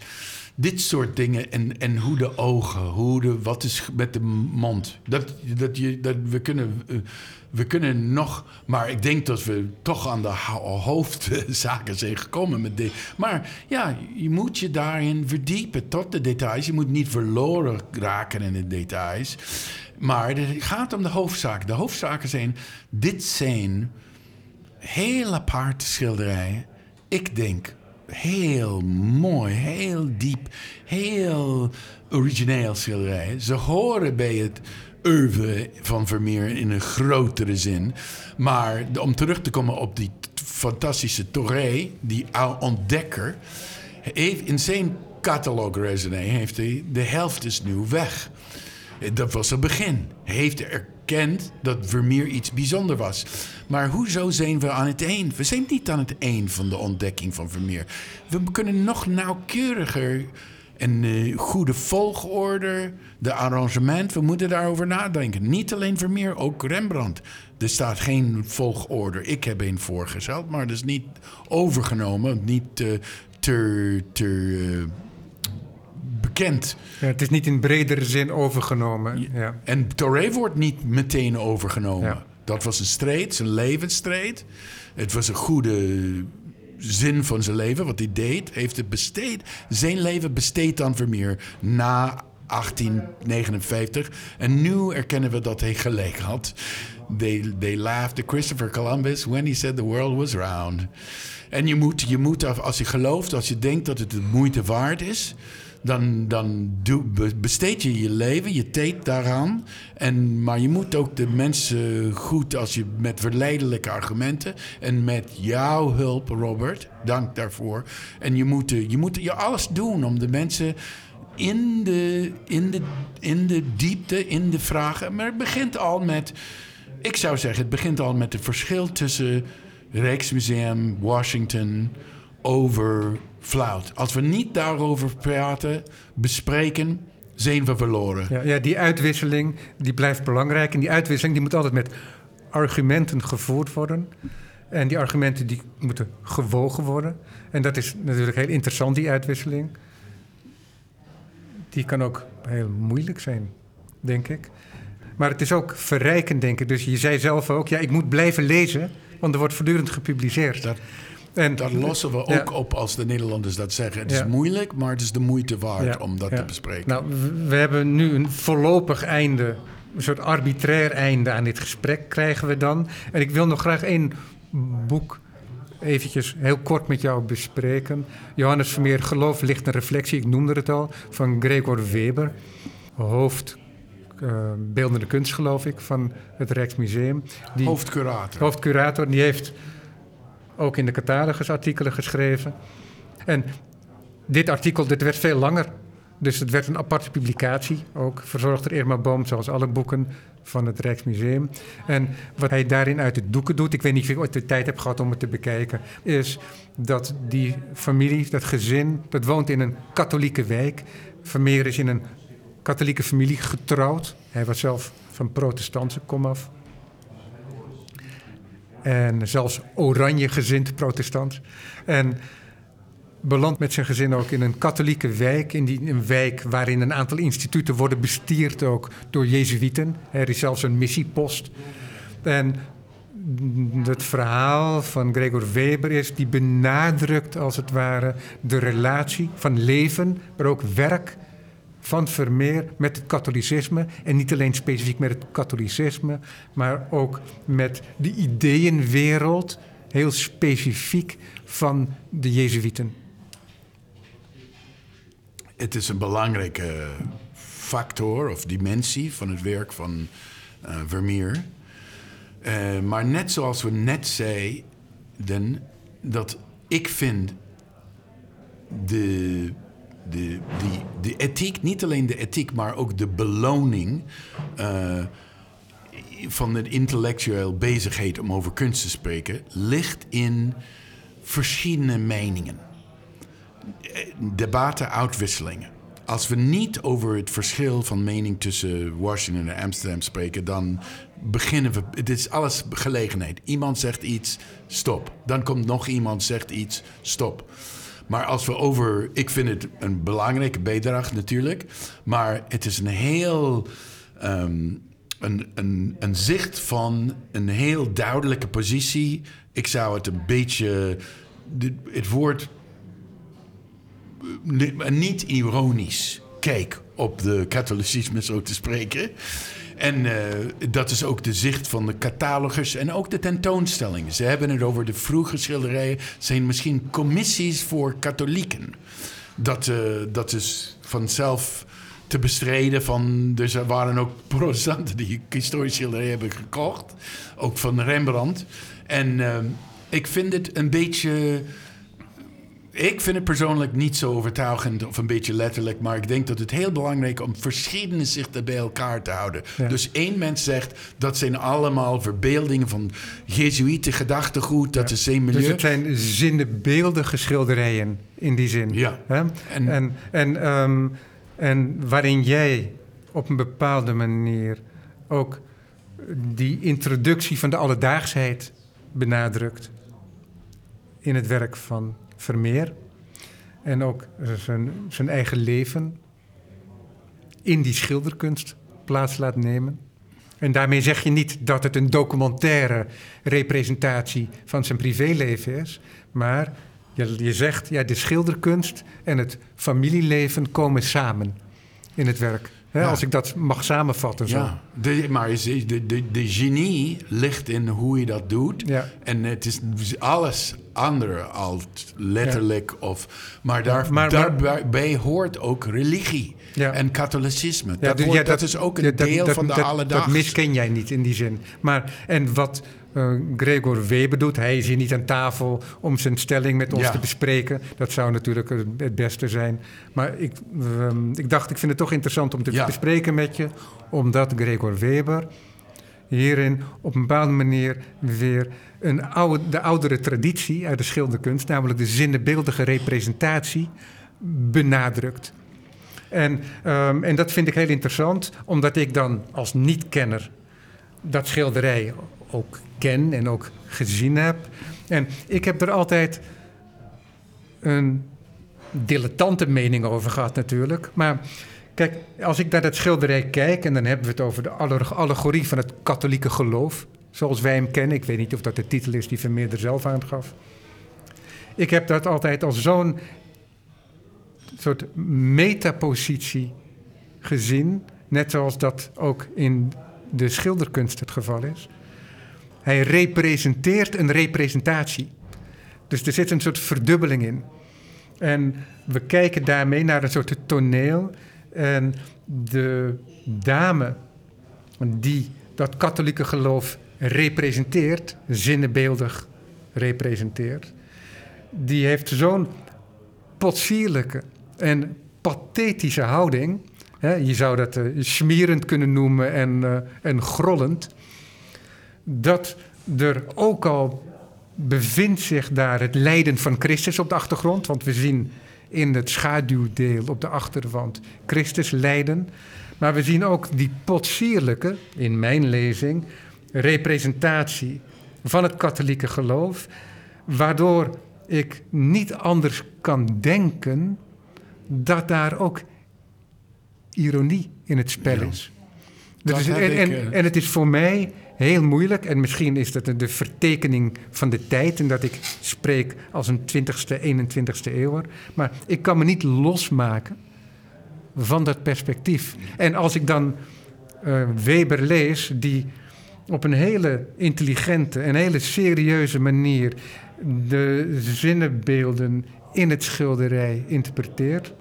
Dit soort dingen. En, en hoe de ogen, hoe de, wat is met de mond. Dat, dat je, dat we, kunnen, eh, we kunnen nog. Maar ik denk dat we toch aan de ho- hoofdzaken zijn gekomen met dit. Maar ja, je moet je daarin verdiepen tot de details. Je moet niet verloren raken in de details. Maar het gaat om de hoofdzaken. De hoofdzaken zijn: dit zijn heel aparte schilderijen. Ik denk heel mooi, heel diep, heel origineel schilderijen. Ze horen bij het oeuvre van Vermeer in een grotere zin. Maar om terug te komen op die fantastische Torre, die ontdekker, heeft in zijn catalog resume heeft hij de helft is nu weg. Dat was het begin. Heeft dat Vermeer iets bijzonder was. Maar hoezo zijn we aan het eind? We zijn niet aan het eind van de ontdekking van Vermeer. We kunnen nog nauwkeuriger en eh, goede volgorde, de arrangement, we moeten daarover nadenken. Niet alleen Vermeer, ook Rembrandt. Er staat geen volgorde. Ik heb een voorgesteld, maar dat is niet overgenomen, niet eh, ter, ter eh, Ja, het is niet in bredere zin overgenomen. Ja. En Torre wordt niet meteen overgenomen. Dat was een strijd, een levensstrijd. Het was een goede zin van zijn leven, wat hij deed. Heeft het besteed. Zijn leven besteed aan Vermeer na 1859. En nu erkennen we dat hij gelijk had. They, they laughed at Christopher Columbus when he said the world was round. En je moet, je moet, als je gelooft, als je denkt dat het de moeite waard is, dan, dan besteed je je leven, je tijd daaraan. En, maar je moet ook de mensen goed, als je met verleidelijke argumenten en met jouw hulp, Robert, dank daarvoor. En je moet, je moet je alles doen om de mensen in de, in, de, in de diepte, in de vragen. Maar het begint al met, ik zou zeggen, het begint al met het verschil tussen Rijksmuseum, Washington, over flauwt. Als we niet daarover praten, bespreken, zijn we verloren. Ja, ja, die uitwisseling die blijft belangrijk. En die uitwisseling die moet altijd met argumenten gevoerd worden. En die argumenten die moeten gewogen worden. En dat is natuurlijk heel interessant, die uitwisseling. Die kan ook heel moeilijk zijn, denk ik. Maar het is ook verrijkend, denk ik. Dus je zei zelf ook, ja, ik moet blijven lezen, want er wordt voortdurend gepubliceerd. Dat, en, dat lossen we ook op als de Nederlanders dat zeggen. Het is moeilijk, maar het is de moeite waard om dat te bespreken. Nou, we hebben nu een voorlopig einde, een soort arbitrair einde aan dit gesprek krijgen we dan. En ik wil nog graag één boek eventjes heel kort met jou bespreken. Johannes Vermeer, Geloof, Licht en Reflectie, ik noemde het al, van Gregor Weber. Hoofd uh, beeldende kunst, geloof ik, van het Rijksmuseum. Die, hoofdcurator. Hoofdcurator, die heeft ook in de catalogus artikelen geschreven. En dit artikel, dit werd veel langer. Dus het werd een aparte publicatie, ook verzorgd door Irma Boom, zoals alle boeken van het Rijksmuseum. En wat hij daarin uit het doeken doet, ik weet niet of ik ooit de tijd heb gehad om het te bekijken, is dat die familie, dat gezin, dat woont in een katholieke wijk. Vermeer is in een katholieke familie getrouwd. Hij was zelf van protestantse komaf. En zelfs oranje gezind protestant. En belandt met zijn gezin ook in een katholieke wijk. In die, een wijk waarin een aantal instituten worden bestierd ook door Jezuïeten. Er is zelfs een missiepost. En het verhaal van Gregor Weber is, die benadrukt als het ware de relatie van leven, maar ook werk van Vermeer met het katholicisme. En niet alleen specifiek met het katholicisme, maar ook met de ideeënwereld, heel specifiek van de Jezuïeten. Het is een belangrijke factor of dimensie van het werk van uh, Vermeer. Uh, maar net zoals we net zeiden, dat ik vind de de, die, de ethiek, niet alleen de ethiek, maar ook de beloning uh, van de intellectueel bezigheid om over kunst te spreken, ligt in verschillende meningen. Debatten, uitwisselingen. Als we niet over het verschil van mening tussen Washington en Amsterdam spreken, dan beginnen we. Het is alles gelegenheid. Iemand zegt iets, stop. Dan komt nog iemand, zegt iets, stop. Maar als we over. Ik vind het een belangrijke bijdrage natuurlijk. Maar het is een heel. Ehm, een, een, een zicht van een heel duidelijke positie. Ik zou het een beetje. Het woord. Niet ironisch. Kijk op de katholicisme, zo te spreken. En uh, dat is ook de zicht van de catalogus en ook de tentoonstellingen. Ze hebben het over de vroege schilderijen. zijn misschien commissies voor katholieken. Dat, uh, dat is vanzelf te bestreden. Van, dus er waren ook protestanten die historische schilderijen hebben gekocht. Ook van Rembrandt. En uh, ik vind het een beetje ik vind het persoonlijk niet zo overtuigend of een beetje letterlijk, maar ik denk dat het heel belangrijk is om verschillende zichten bij elkaar te houden. Dus één mens zegt dat zijn allemaal verbeeldingen van Jezuïeten gedachtegoed, dat is zijn milieu. Dus het zijn zinnebeeldige schilderijen in die zin. Ja. Hè? En, en, en, ehm, en waarin jij op een bepaalde manier ook die introductie van de alledaagsheid benadrukt in het werk van Vermeer. En ook zijn, zijn eigen leven in die schilderkunst plaats laat nemen. En daarmee zeg je niet dat het een documentaire representatie van zijn privéleven is, maar je, je zegt, ja, de schilderkunst en het familieleven komen samen in het werk. Hè, Ja. Als ik dat mag samenvatten. Zo. Ja, de, maar de, de, de genie ligt in hoe je dat doet. Ja. En het is alles andere als letterlijk of... Maar, daar, maar- daarbij hoort ook religie Ja. en katholicisme. Ja, dat, dus- hoort- ja, dat, is ook een dat- deel dat- van de dat, alledaags. Dat misken jij niet in die zin. Maar, en wat eh, Gregor Weber doet, hij is hier niet aan tafel om zijn stelling met ons Ja. te bespreken. Dat zou natuurlijk het beste zijn. Maar ik, ehm, ik dacht, ik vind het toch interessant om te Ja. bespreken met je, omdat Gregor Weber hierin op een bepaalde manier weer een oude, de oudere traditie uit de schilderkunst, namelijk de zinnebeeldige representatie, benadrukt. En, ehm, en dat vind ik heel interessant, omdat ik dan als niet-kenner dat schilderij ook ken en ook gezien heb. En ik heb er altijd een dilettante mening over gehad natuurlijk. Maar kijk, als ik naar dat schilderij kijk... en dan hebben we het over de alle- allegorie van het katholieke geloof... zoals wij hem kennen. Ik weet niet of dat de titel is die Vermeer er zelf aangaf. Ik heb dat altijd als zo'n soort metapositie gezien... net zoals dat ook in de schilderkunst het geval is. Hij representeert een representatie. Dus er zit een soort verdubbeling in. En we kijken daarmee naar een soort toneel. En de dame die dat katholieke geloof representeert, zinnenbeeldig representeert, die heeft zo'n potsierlijke en pathetische houding. Je zou dat eh, smerend kunnen noemen en, eh, en grollend. Dat er ook al bevindt zich daar het lijden van Christus op de achtergrond. Want we zien in het schaduwdeel op de achterwand Christus lijden. Maar we zien ook die potsierlijke, in mijn lezing, representatie van het katholieke geloof. Waardoor ik niet anders kan denken dat daar ook ironie in het spel is. Dus, en, eh, en het is voor mij heel moeilijk, en misschien is dat de vertekening van de tijd, en dat ik spreek als een 20ste, 21ste eeuwer, maar ik kan me niet losmaken van dat perspectief. En als ik dan eh, Weber lees, die op een hele intelligente en hele serieuze manier de zinnenbeelden in het schilderij interpreteert.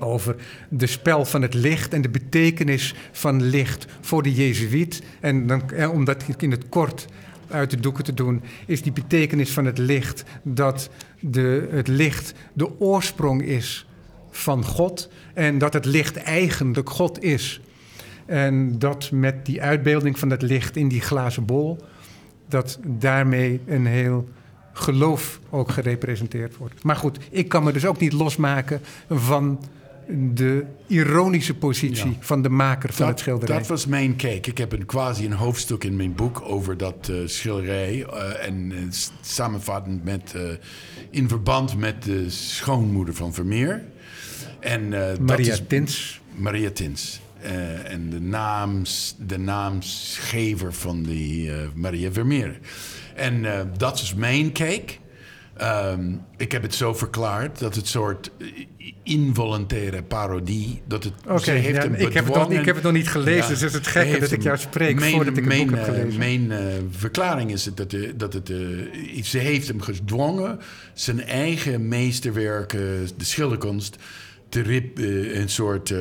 Over de spel van het licht en de betekenis van licht voor de Jezuïet. En dan, eh, om dat in het kort uit de doeken te doen, is die betekenis van het licht dat de, het licht de oorsprong is van God. En dat het licht eigenlijk God is. En dat met die uitbeelding van dat licht in die glazen bol, dat daarmee een heel geloof ook gerepresenteerd wordt. Maar goed, ik kan me dus ook niet losmaken van de ironische positie Ja. van de maker van dat, het schilderij. Dat was mijn kijk. Ik heb een, quasi een hoofdstuk in mijn boek over dat eh, schilderij. eh, en eh, samenvattend met, in verband met de schoonmoeder van Vermeer. En, dat Maria is- Tins. Maria Tins. En de, naams, de naamsgever van die Maria Vermeer. En dat is mijn kijk. Ehm, ik heb het zo verklaard dat het soort eh, involontaire parodie... Dat het, Oké, ze heeft ja, hem ik, heb het nog, ik heb het nog niet gelezen, Ja, dus het is het gekke dat ik jou spreek mijn, voordat ik het mijn, boek heb eh, gelezen. Mijn eh, verklaring is het dat, dat het, iets- ze heeft hem gedwongen zijn eigen meesterwerken, de schilderkunst, te rip, een soort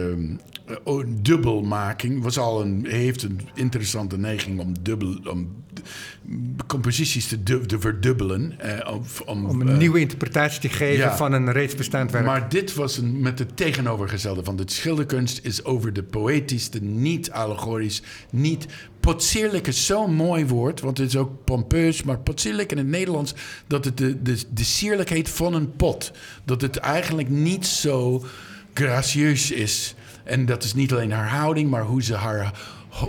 eh, oh, dubbelmaking. Was al een, heeft een interessante neiging om, dubbel, om composities te, du- te verdubbelen. eh, of- om, om een eh, nieuwe interpretatie te geven ja. van een reeds bestaand werk. maar dit was een, met het tegenovergestelde. van de schilderkunst is over de poëtisch, niet allegorisch, niet... Potsierlijk is zo'n mooi woord, want het is ook pompeus... maar potsierlijk in het Nederlands... dat het de, de, de sierlijkheid van een pot... dat het eigenlijk niet zo gracieus is. En dat is niet alleen haar houding... maar hoe ze haar,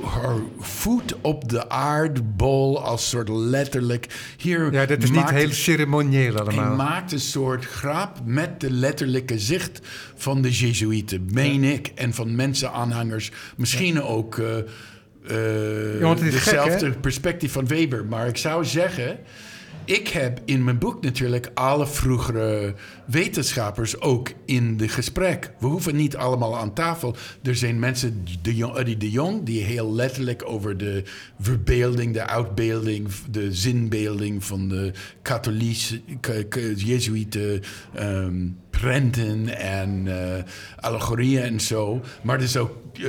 haar voet op de aardbol... als soort letterlijk... Hier ja, dat is niet heel ceremonieel hij allemaal. maakt een soort grap met de letterlijke zicht van de Jezuïeten, meen ik. En van mensenaanhangers. Misschien ook Ja, hè? perspectief van Weber. Maar ik zou zeggen, ik heb in mijn boek natuurlijk alle vroegere wetenschappers ook in de gesprek. We hoeven niet allemaal aan tafel. Er zijn mensen, de de Jong, die heel letterlijk over de verbeelding, de uitbeelding, de zinbeelding van de katholieke, jezuïeten, um, prenten en uh, allegorieën en zo. Maar er is ook uh,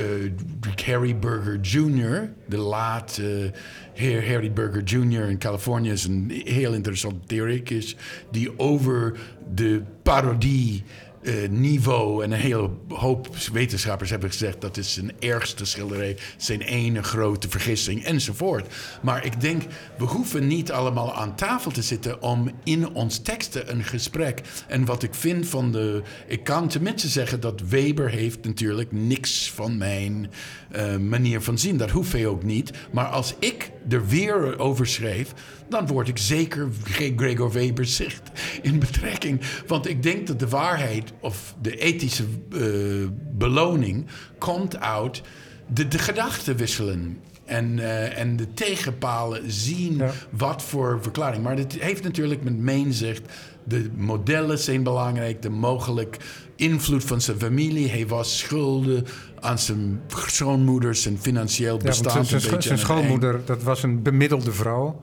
Harry Burger Jr., de heer Harry Burger Jr. in Californië is een heel interessant theoricus die over de parodie uh, niveau. En een hele hoop wetenschappers hebben gezegd dat is zijn ergste schilderij, zijn ene grote vergissing enzovoort. Maar ik denk, we hoeven niet allemaal aan tafel te zitten om in ons teksten een gesprek. En wat ik vind van de. Ik kan tenminste zeggen dat Weber heeft natuurlijk niks van mijn uh, manier van zien. Dat hoeft hij ook niet. Maar als ik er weer over schreef, dan word ik zeker Gregor Weber zicht in betrekking. Want ik denk dat de waarheid of de ethische uh, beloning komt uit de, de gedachten wisselen. En, uh, en de tegenpalen zien ja. wat voor verklaring. Maar het heeft natuurlijk met zegt. De modellen zijn belangrijk, de mogelijk invloed van zijn familie. Hij was schulden aan zijn schoonmoeder, zijn financieel bestaan. Ja, zijn, zijn, zijn schoonmoeder, dat was een bemiddelde vrouw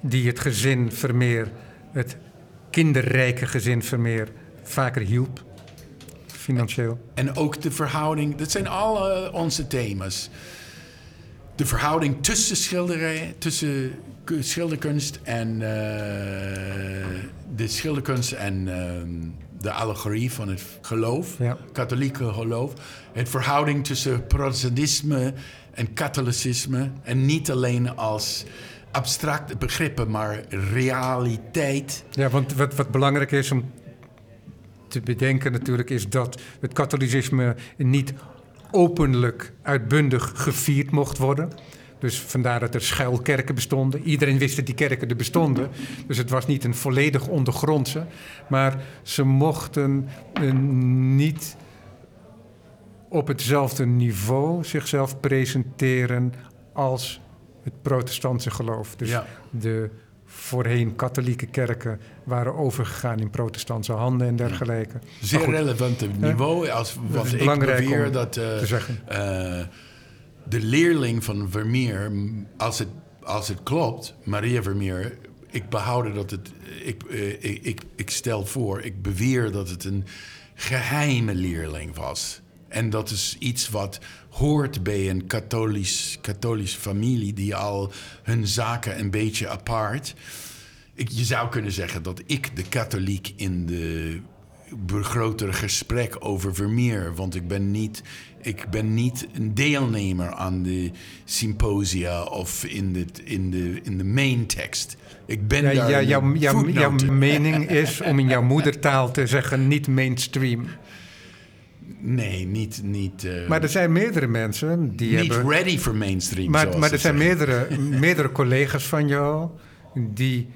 die het gezin Vermeer, het kinderrijke gezin Vermeer, vaker hielp. Financieel. En ook de verhouding, dat zijn alle onze thema's. De verhouding tussen schilderijen, tussen schilderkunst en uh, de schilderkunst en uh, de allegorie van het geloof, ja. katholieke geloof. Het verhouding tussen protestantisme en katholicisme. En niet alleen als abstracte begrippen, maar realiteit. Ja, want wat, wat belangrijk is om te bedenken natuurlijk is dat het katholicisme niet openlijk uitbundig gevierd mocht worden. Dus vandaar dat er schuilkerken bestonden. Iedereen wist dat die kerken er bestonden. Dus het was niet een volledig ondergrondse. Maar ze mochten niet op hetzelfde niveau zichzelf presenteren als het protestantse geloof. Dus de voorheen katholieke kerken waren overgegaan in protestantse handen en dergelijke. Zeer goed, relevant niveau als wat ik beweer dat uh, uh, de leerling van Vermeer, als het, als het klopt, Maria Vermeer, ik behoud dat het, ik, uh, ik, ik, ik stel voor, ik beweer dat het een geheime leerling was. En dat is iets wat hoort bij een katholisch, katholisch familie die al hun zaken een beetje apart. Ik, je zou kunnen zeggen dat ik de katholiek in de grotere gesprek over Vermeer. Want ik ben niet, ik ben niet een deelnemer aan de symposia of in de, in de, in de main tekst. Ik ben ja, daar ja, jouw, jouw, jouw mening is om in jouw moedertaal te zeggen niet mainstream. Nee, niet. niet uh, maar er zijn meerdere mensen die. Niet hebben, ready for mainstream. Maar, maar er zijn meerdere, meerdere collega's van jou die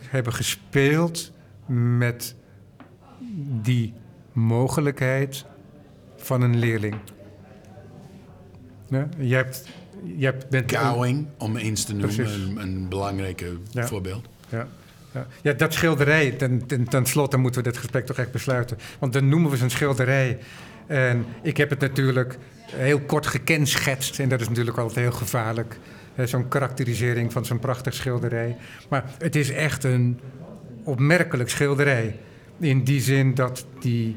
hebben gespeeld met die mogelijkheid van een leerling. Ja, je hebt, je hebt, bent Gowing, om eens te noemen, een, ja. voorbeeld. Ja. Ja, ja dat schilderij, ten, ten, ten, slotte moeten we dit gesprek toch echt besluiten. Want dan noemen we ze een schilderij. En ik heb het natuurlijk heel kort gekenschetst. En dat is natuurlijk altijd heel gevaarlijk. Zo'n karakterisering van zo'n prachtig schilderij. Maar het is echt een opmerkelijk schilderij. In die zin dat die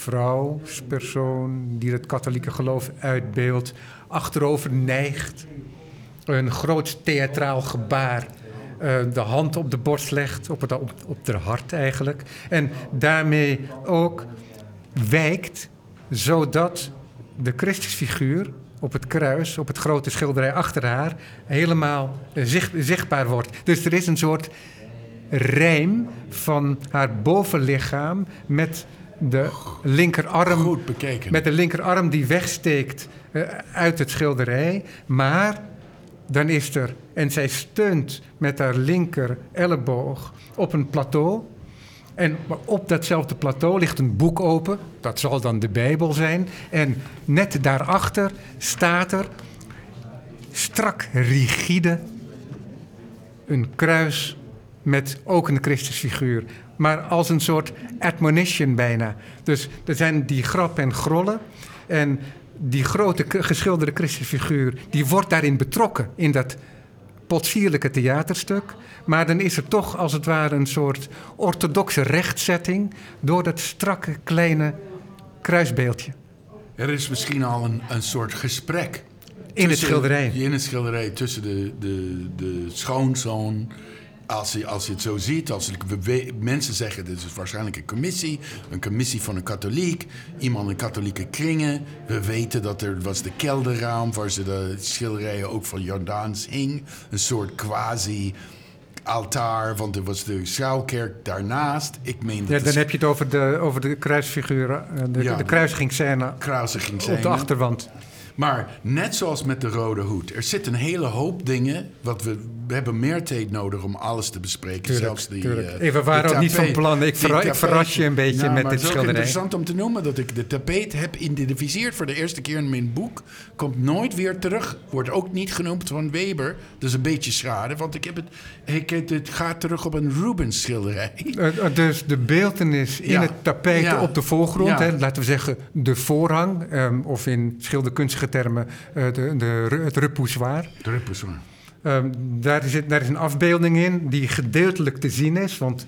vrouwspersoon die het katholieke geloof uitbeeldt, achterover neigt een groot theatraal gebaar uh, de hand op de borst legt, op het op, op haar hart eigenlijk. En daarmee ook wijkt, zodat de Christusfiguur op het kruis, op het grote schilderij achter haar, helemaal zicht, zichtbaar wordt. Dus er is een soort rijm van haar bovenlichaam met de linkerarm. Goed bekeken. Met de linkerarm die wegsteekt uh, uit het schilderij. Maar dan is er, en zij steunt met haar linker elleboog op een plateau. En op datzelfde plateau ligt een boek open, dat zal dan de Bijbel zijn. En net daarachter staat er strak rigide een kruis met ook een Christusfiguur. Maar als een soort admonition bijna. Dus er zijn die grap en grollen. En die grote geschilderde Christusfiguur, die wordt daarin betrokken in dat potsierlijke theaterstuk. Maar dan is er toch als het ware een soort orthodoxe rechtzetting door dat strakke kleine kruisbeeldje. Er is misschien al een, een soort gesprek. In het schilderij. In het schilderij tussen de, de, de schoonzoon. Als je, als je het zo ziet, als we, mensen zeggen dit is waarschijnlijk een commissie, een commissie van een katholiek, iemand in katholieke kringen. We weten dat er was de kelderraam waar ze de schilderijen ook van Jordaans hing. Een soort quasi altaar, want er was de schuilkerk daarnaast. Ik meen dat ja, dan heb je het over de, over de kruisfiguren, eh, de, ja, de op de achterwand. Maar net zoals met de Rode Hoed, er zit een hele hoop dingen. Wat we, we hebben meer tijd nodig om alles te bespreken. Tuurlijk, zelfs die, tuurlijk. Uh, we waren ook niet van plan. Ik, verra ik verras je een beetje nou, met dit schilderij. Het is interessant om te noemen dat ik de tapijt heb identificeerd voor de eerste keer in mijn boek. Komt nooit weer terug. Wordt ook niet genoemd van Weber. Dat is een beetje schade, want ik heb het, ik, het gaat terug op een Rubens schilderij. Uh, dus de beeltenis in ja. het tapijt ja. op de voorgrond. Hè, laten we zeggen de voorhang. Um, of in termen uh, de, de, het repoussoir. De repoussoir. Um, daar, is, daar is een afbeelding in die gedeeltelijk te zien is, want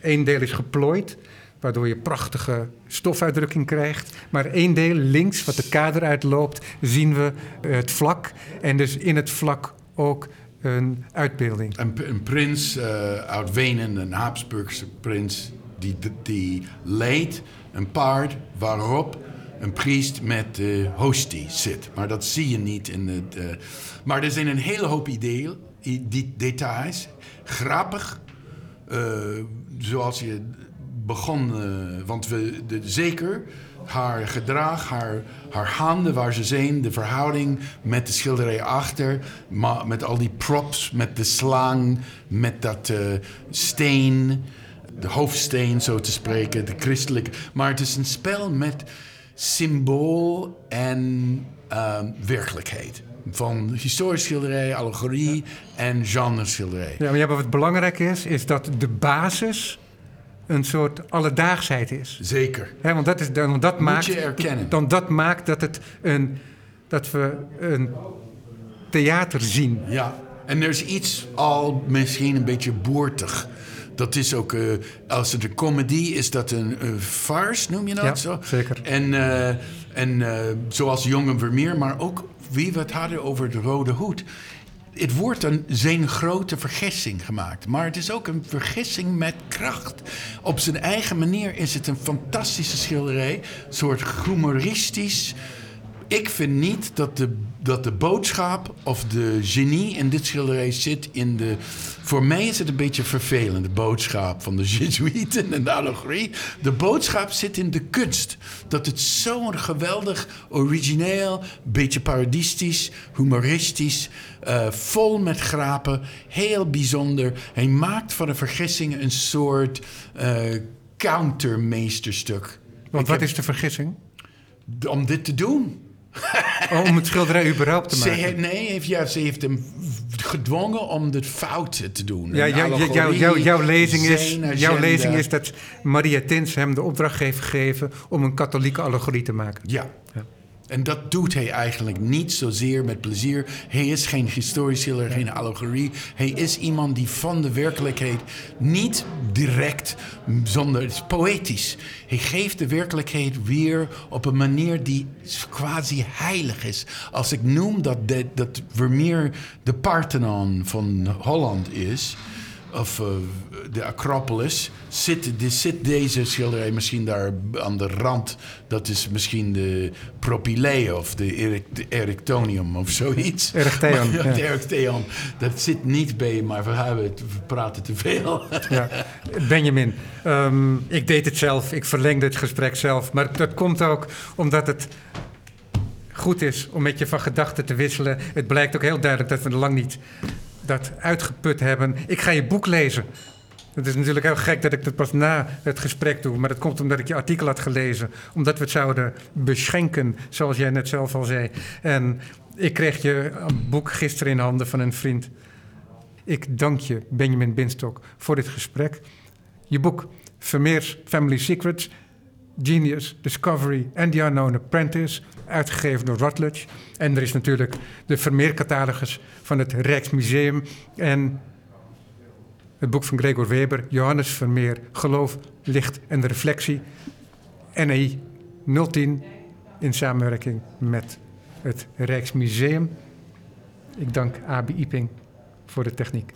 één deel is geplooid, waardoor je prachtige stofuitdrukking krijgt. Maar één deel links, wat de kader uitloopt, zien we het vlak. En dus in het vlak ook een uitbeelding. Een, een prins uh, uit Wenen, een Habsburgse prins, die, die leed een paard waarop een priest met de hostie zit. Maar dat zie je niet in het. Uh, maar er zijn een hele hoop ideeën, details. Grappig. Uh, zoals je begon. Want we, zeker haar gedrag, haar, haar handen waar ze zijn, de verhouding met de schilderij achter, maar met al die props, met de slang, met dat steen, de hoofdsteen zo te spreken, de christelijke. Maar het is een spel met symbool en uh, werkelijkheid. Van historisch schilderij, allegorie en genre schilderij. Ja, maar wat belangrijk is, is dat de basis een soort alledaagsheid is. Zeker. He, want dat, is, dan, dat Moet maakt, je erkennen. Dan dat maakt dat, het een, dat we een theater zien. Ja, en er is iets al misschien een beetje boertig dat is ook, uh, als het een comedy is, dat een uh, farce, noem je dat ja, zo? zeker. En, uh, en zoals Jongen Vermeer, maar ook wie we het hadden over de Rode Hoed. Het wordt een zijn grote vergissing gemaakt. Maar het is ook een vergissing met kracht. Op zijn eigen manier is het een fantastische schilderij. Een soort humoristisch. Ik vind niet dat de, dat de boodschap of de genie in dit schilderij zit in de. Voor mij is het een beetje vervelend, de boodschap van de Jezuïeten en de allegorie. De boodschap zit in de kunst. Dat het zo'n geweldig, origineel, beetje parodistisch, humoristisch, uh, vol met grapen, heel bijzonder. Hij maakt van de vergissing een soort uh, countermeesterstuk. Want wat is de vergissing? Om dit te doen. Om het schilderij überhaupt te ze maken? Heeft, nee, heeft, ja, ze heeft hem gedwongen om dit fout te doen. Ja, jou, jou, jou, jouw, lezing is, jouw lezing is dat Maria Tins hem de opdracht heeft gegeven om een katholieke allegorie te maken. Ja. ja. En dat doet hij eigenlijk niet zozeer met plezier. Hij is geen historisch schilder, geen allegorie. Hij is iemand die van de werkelijkheid niet direct, zonder het is poëtisch. Hij geeft de werkelijkheid weer op een manier die quasi heilig is. Als ik noem dat, de, dat Vermeer de Parthenon van Holland is of uh, de Acropolis, zit, de, zit deze schilderij misschien daar aan de rand. Dat is misschien de Propylaea of de Erectonium of zoiets. Erectheon. Maar, ja. Dat zit niet bij, maar we, hebben we praten te veel. ja. Benjamin, um, ik deed het zelf. Ik verlengde het gesprek zelf. Maar dat komt ook omdat het goed is om met je van gedachten te wisselen. Het blijkt ook heel duidelijk dat we er lang niet dat uitgeput hebben. Ik ga je boek lezen. Het is natuurlijk heel gek dat ik dat pas na het gesprek doe. Maar dat komt omdat ik je artikel had gelezen. Omdat we het zouden beschenken, zoals jij net zelf al zei. En ik kreeg je een boek gisteren in handen van een vriend. Ik dank je, Benjamin Binstok, voor dit gesprek. Je boek Vermeers Family Secrets, Genius, Discovery and the Unknown Apprentice, uitgegeven door Routledge. En er is natuurlijk de Vermeer-catalogus van het Rijksmuseum en het boek van Gregor Weber, Johannes Vermeer, Geloof, Licht en Reflectie, NEI 010 in samenwerking met het Rijksmuseum. Ik dank Abi Iping voor de techniek.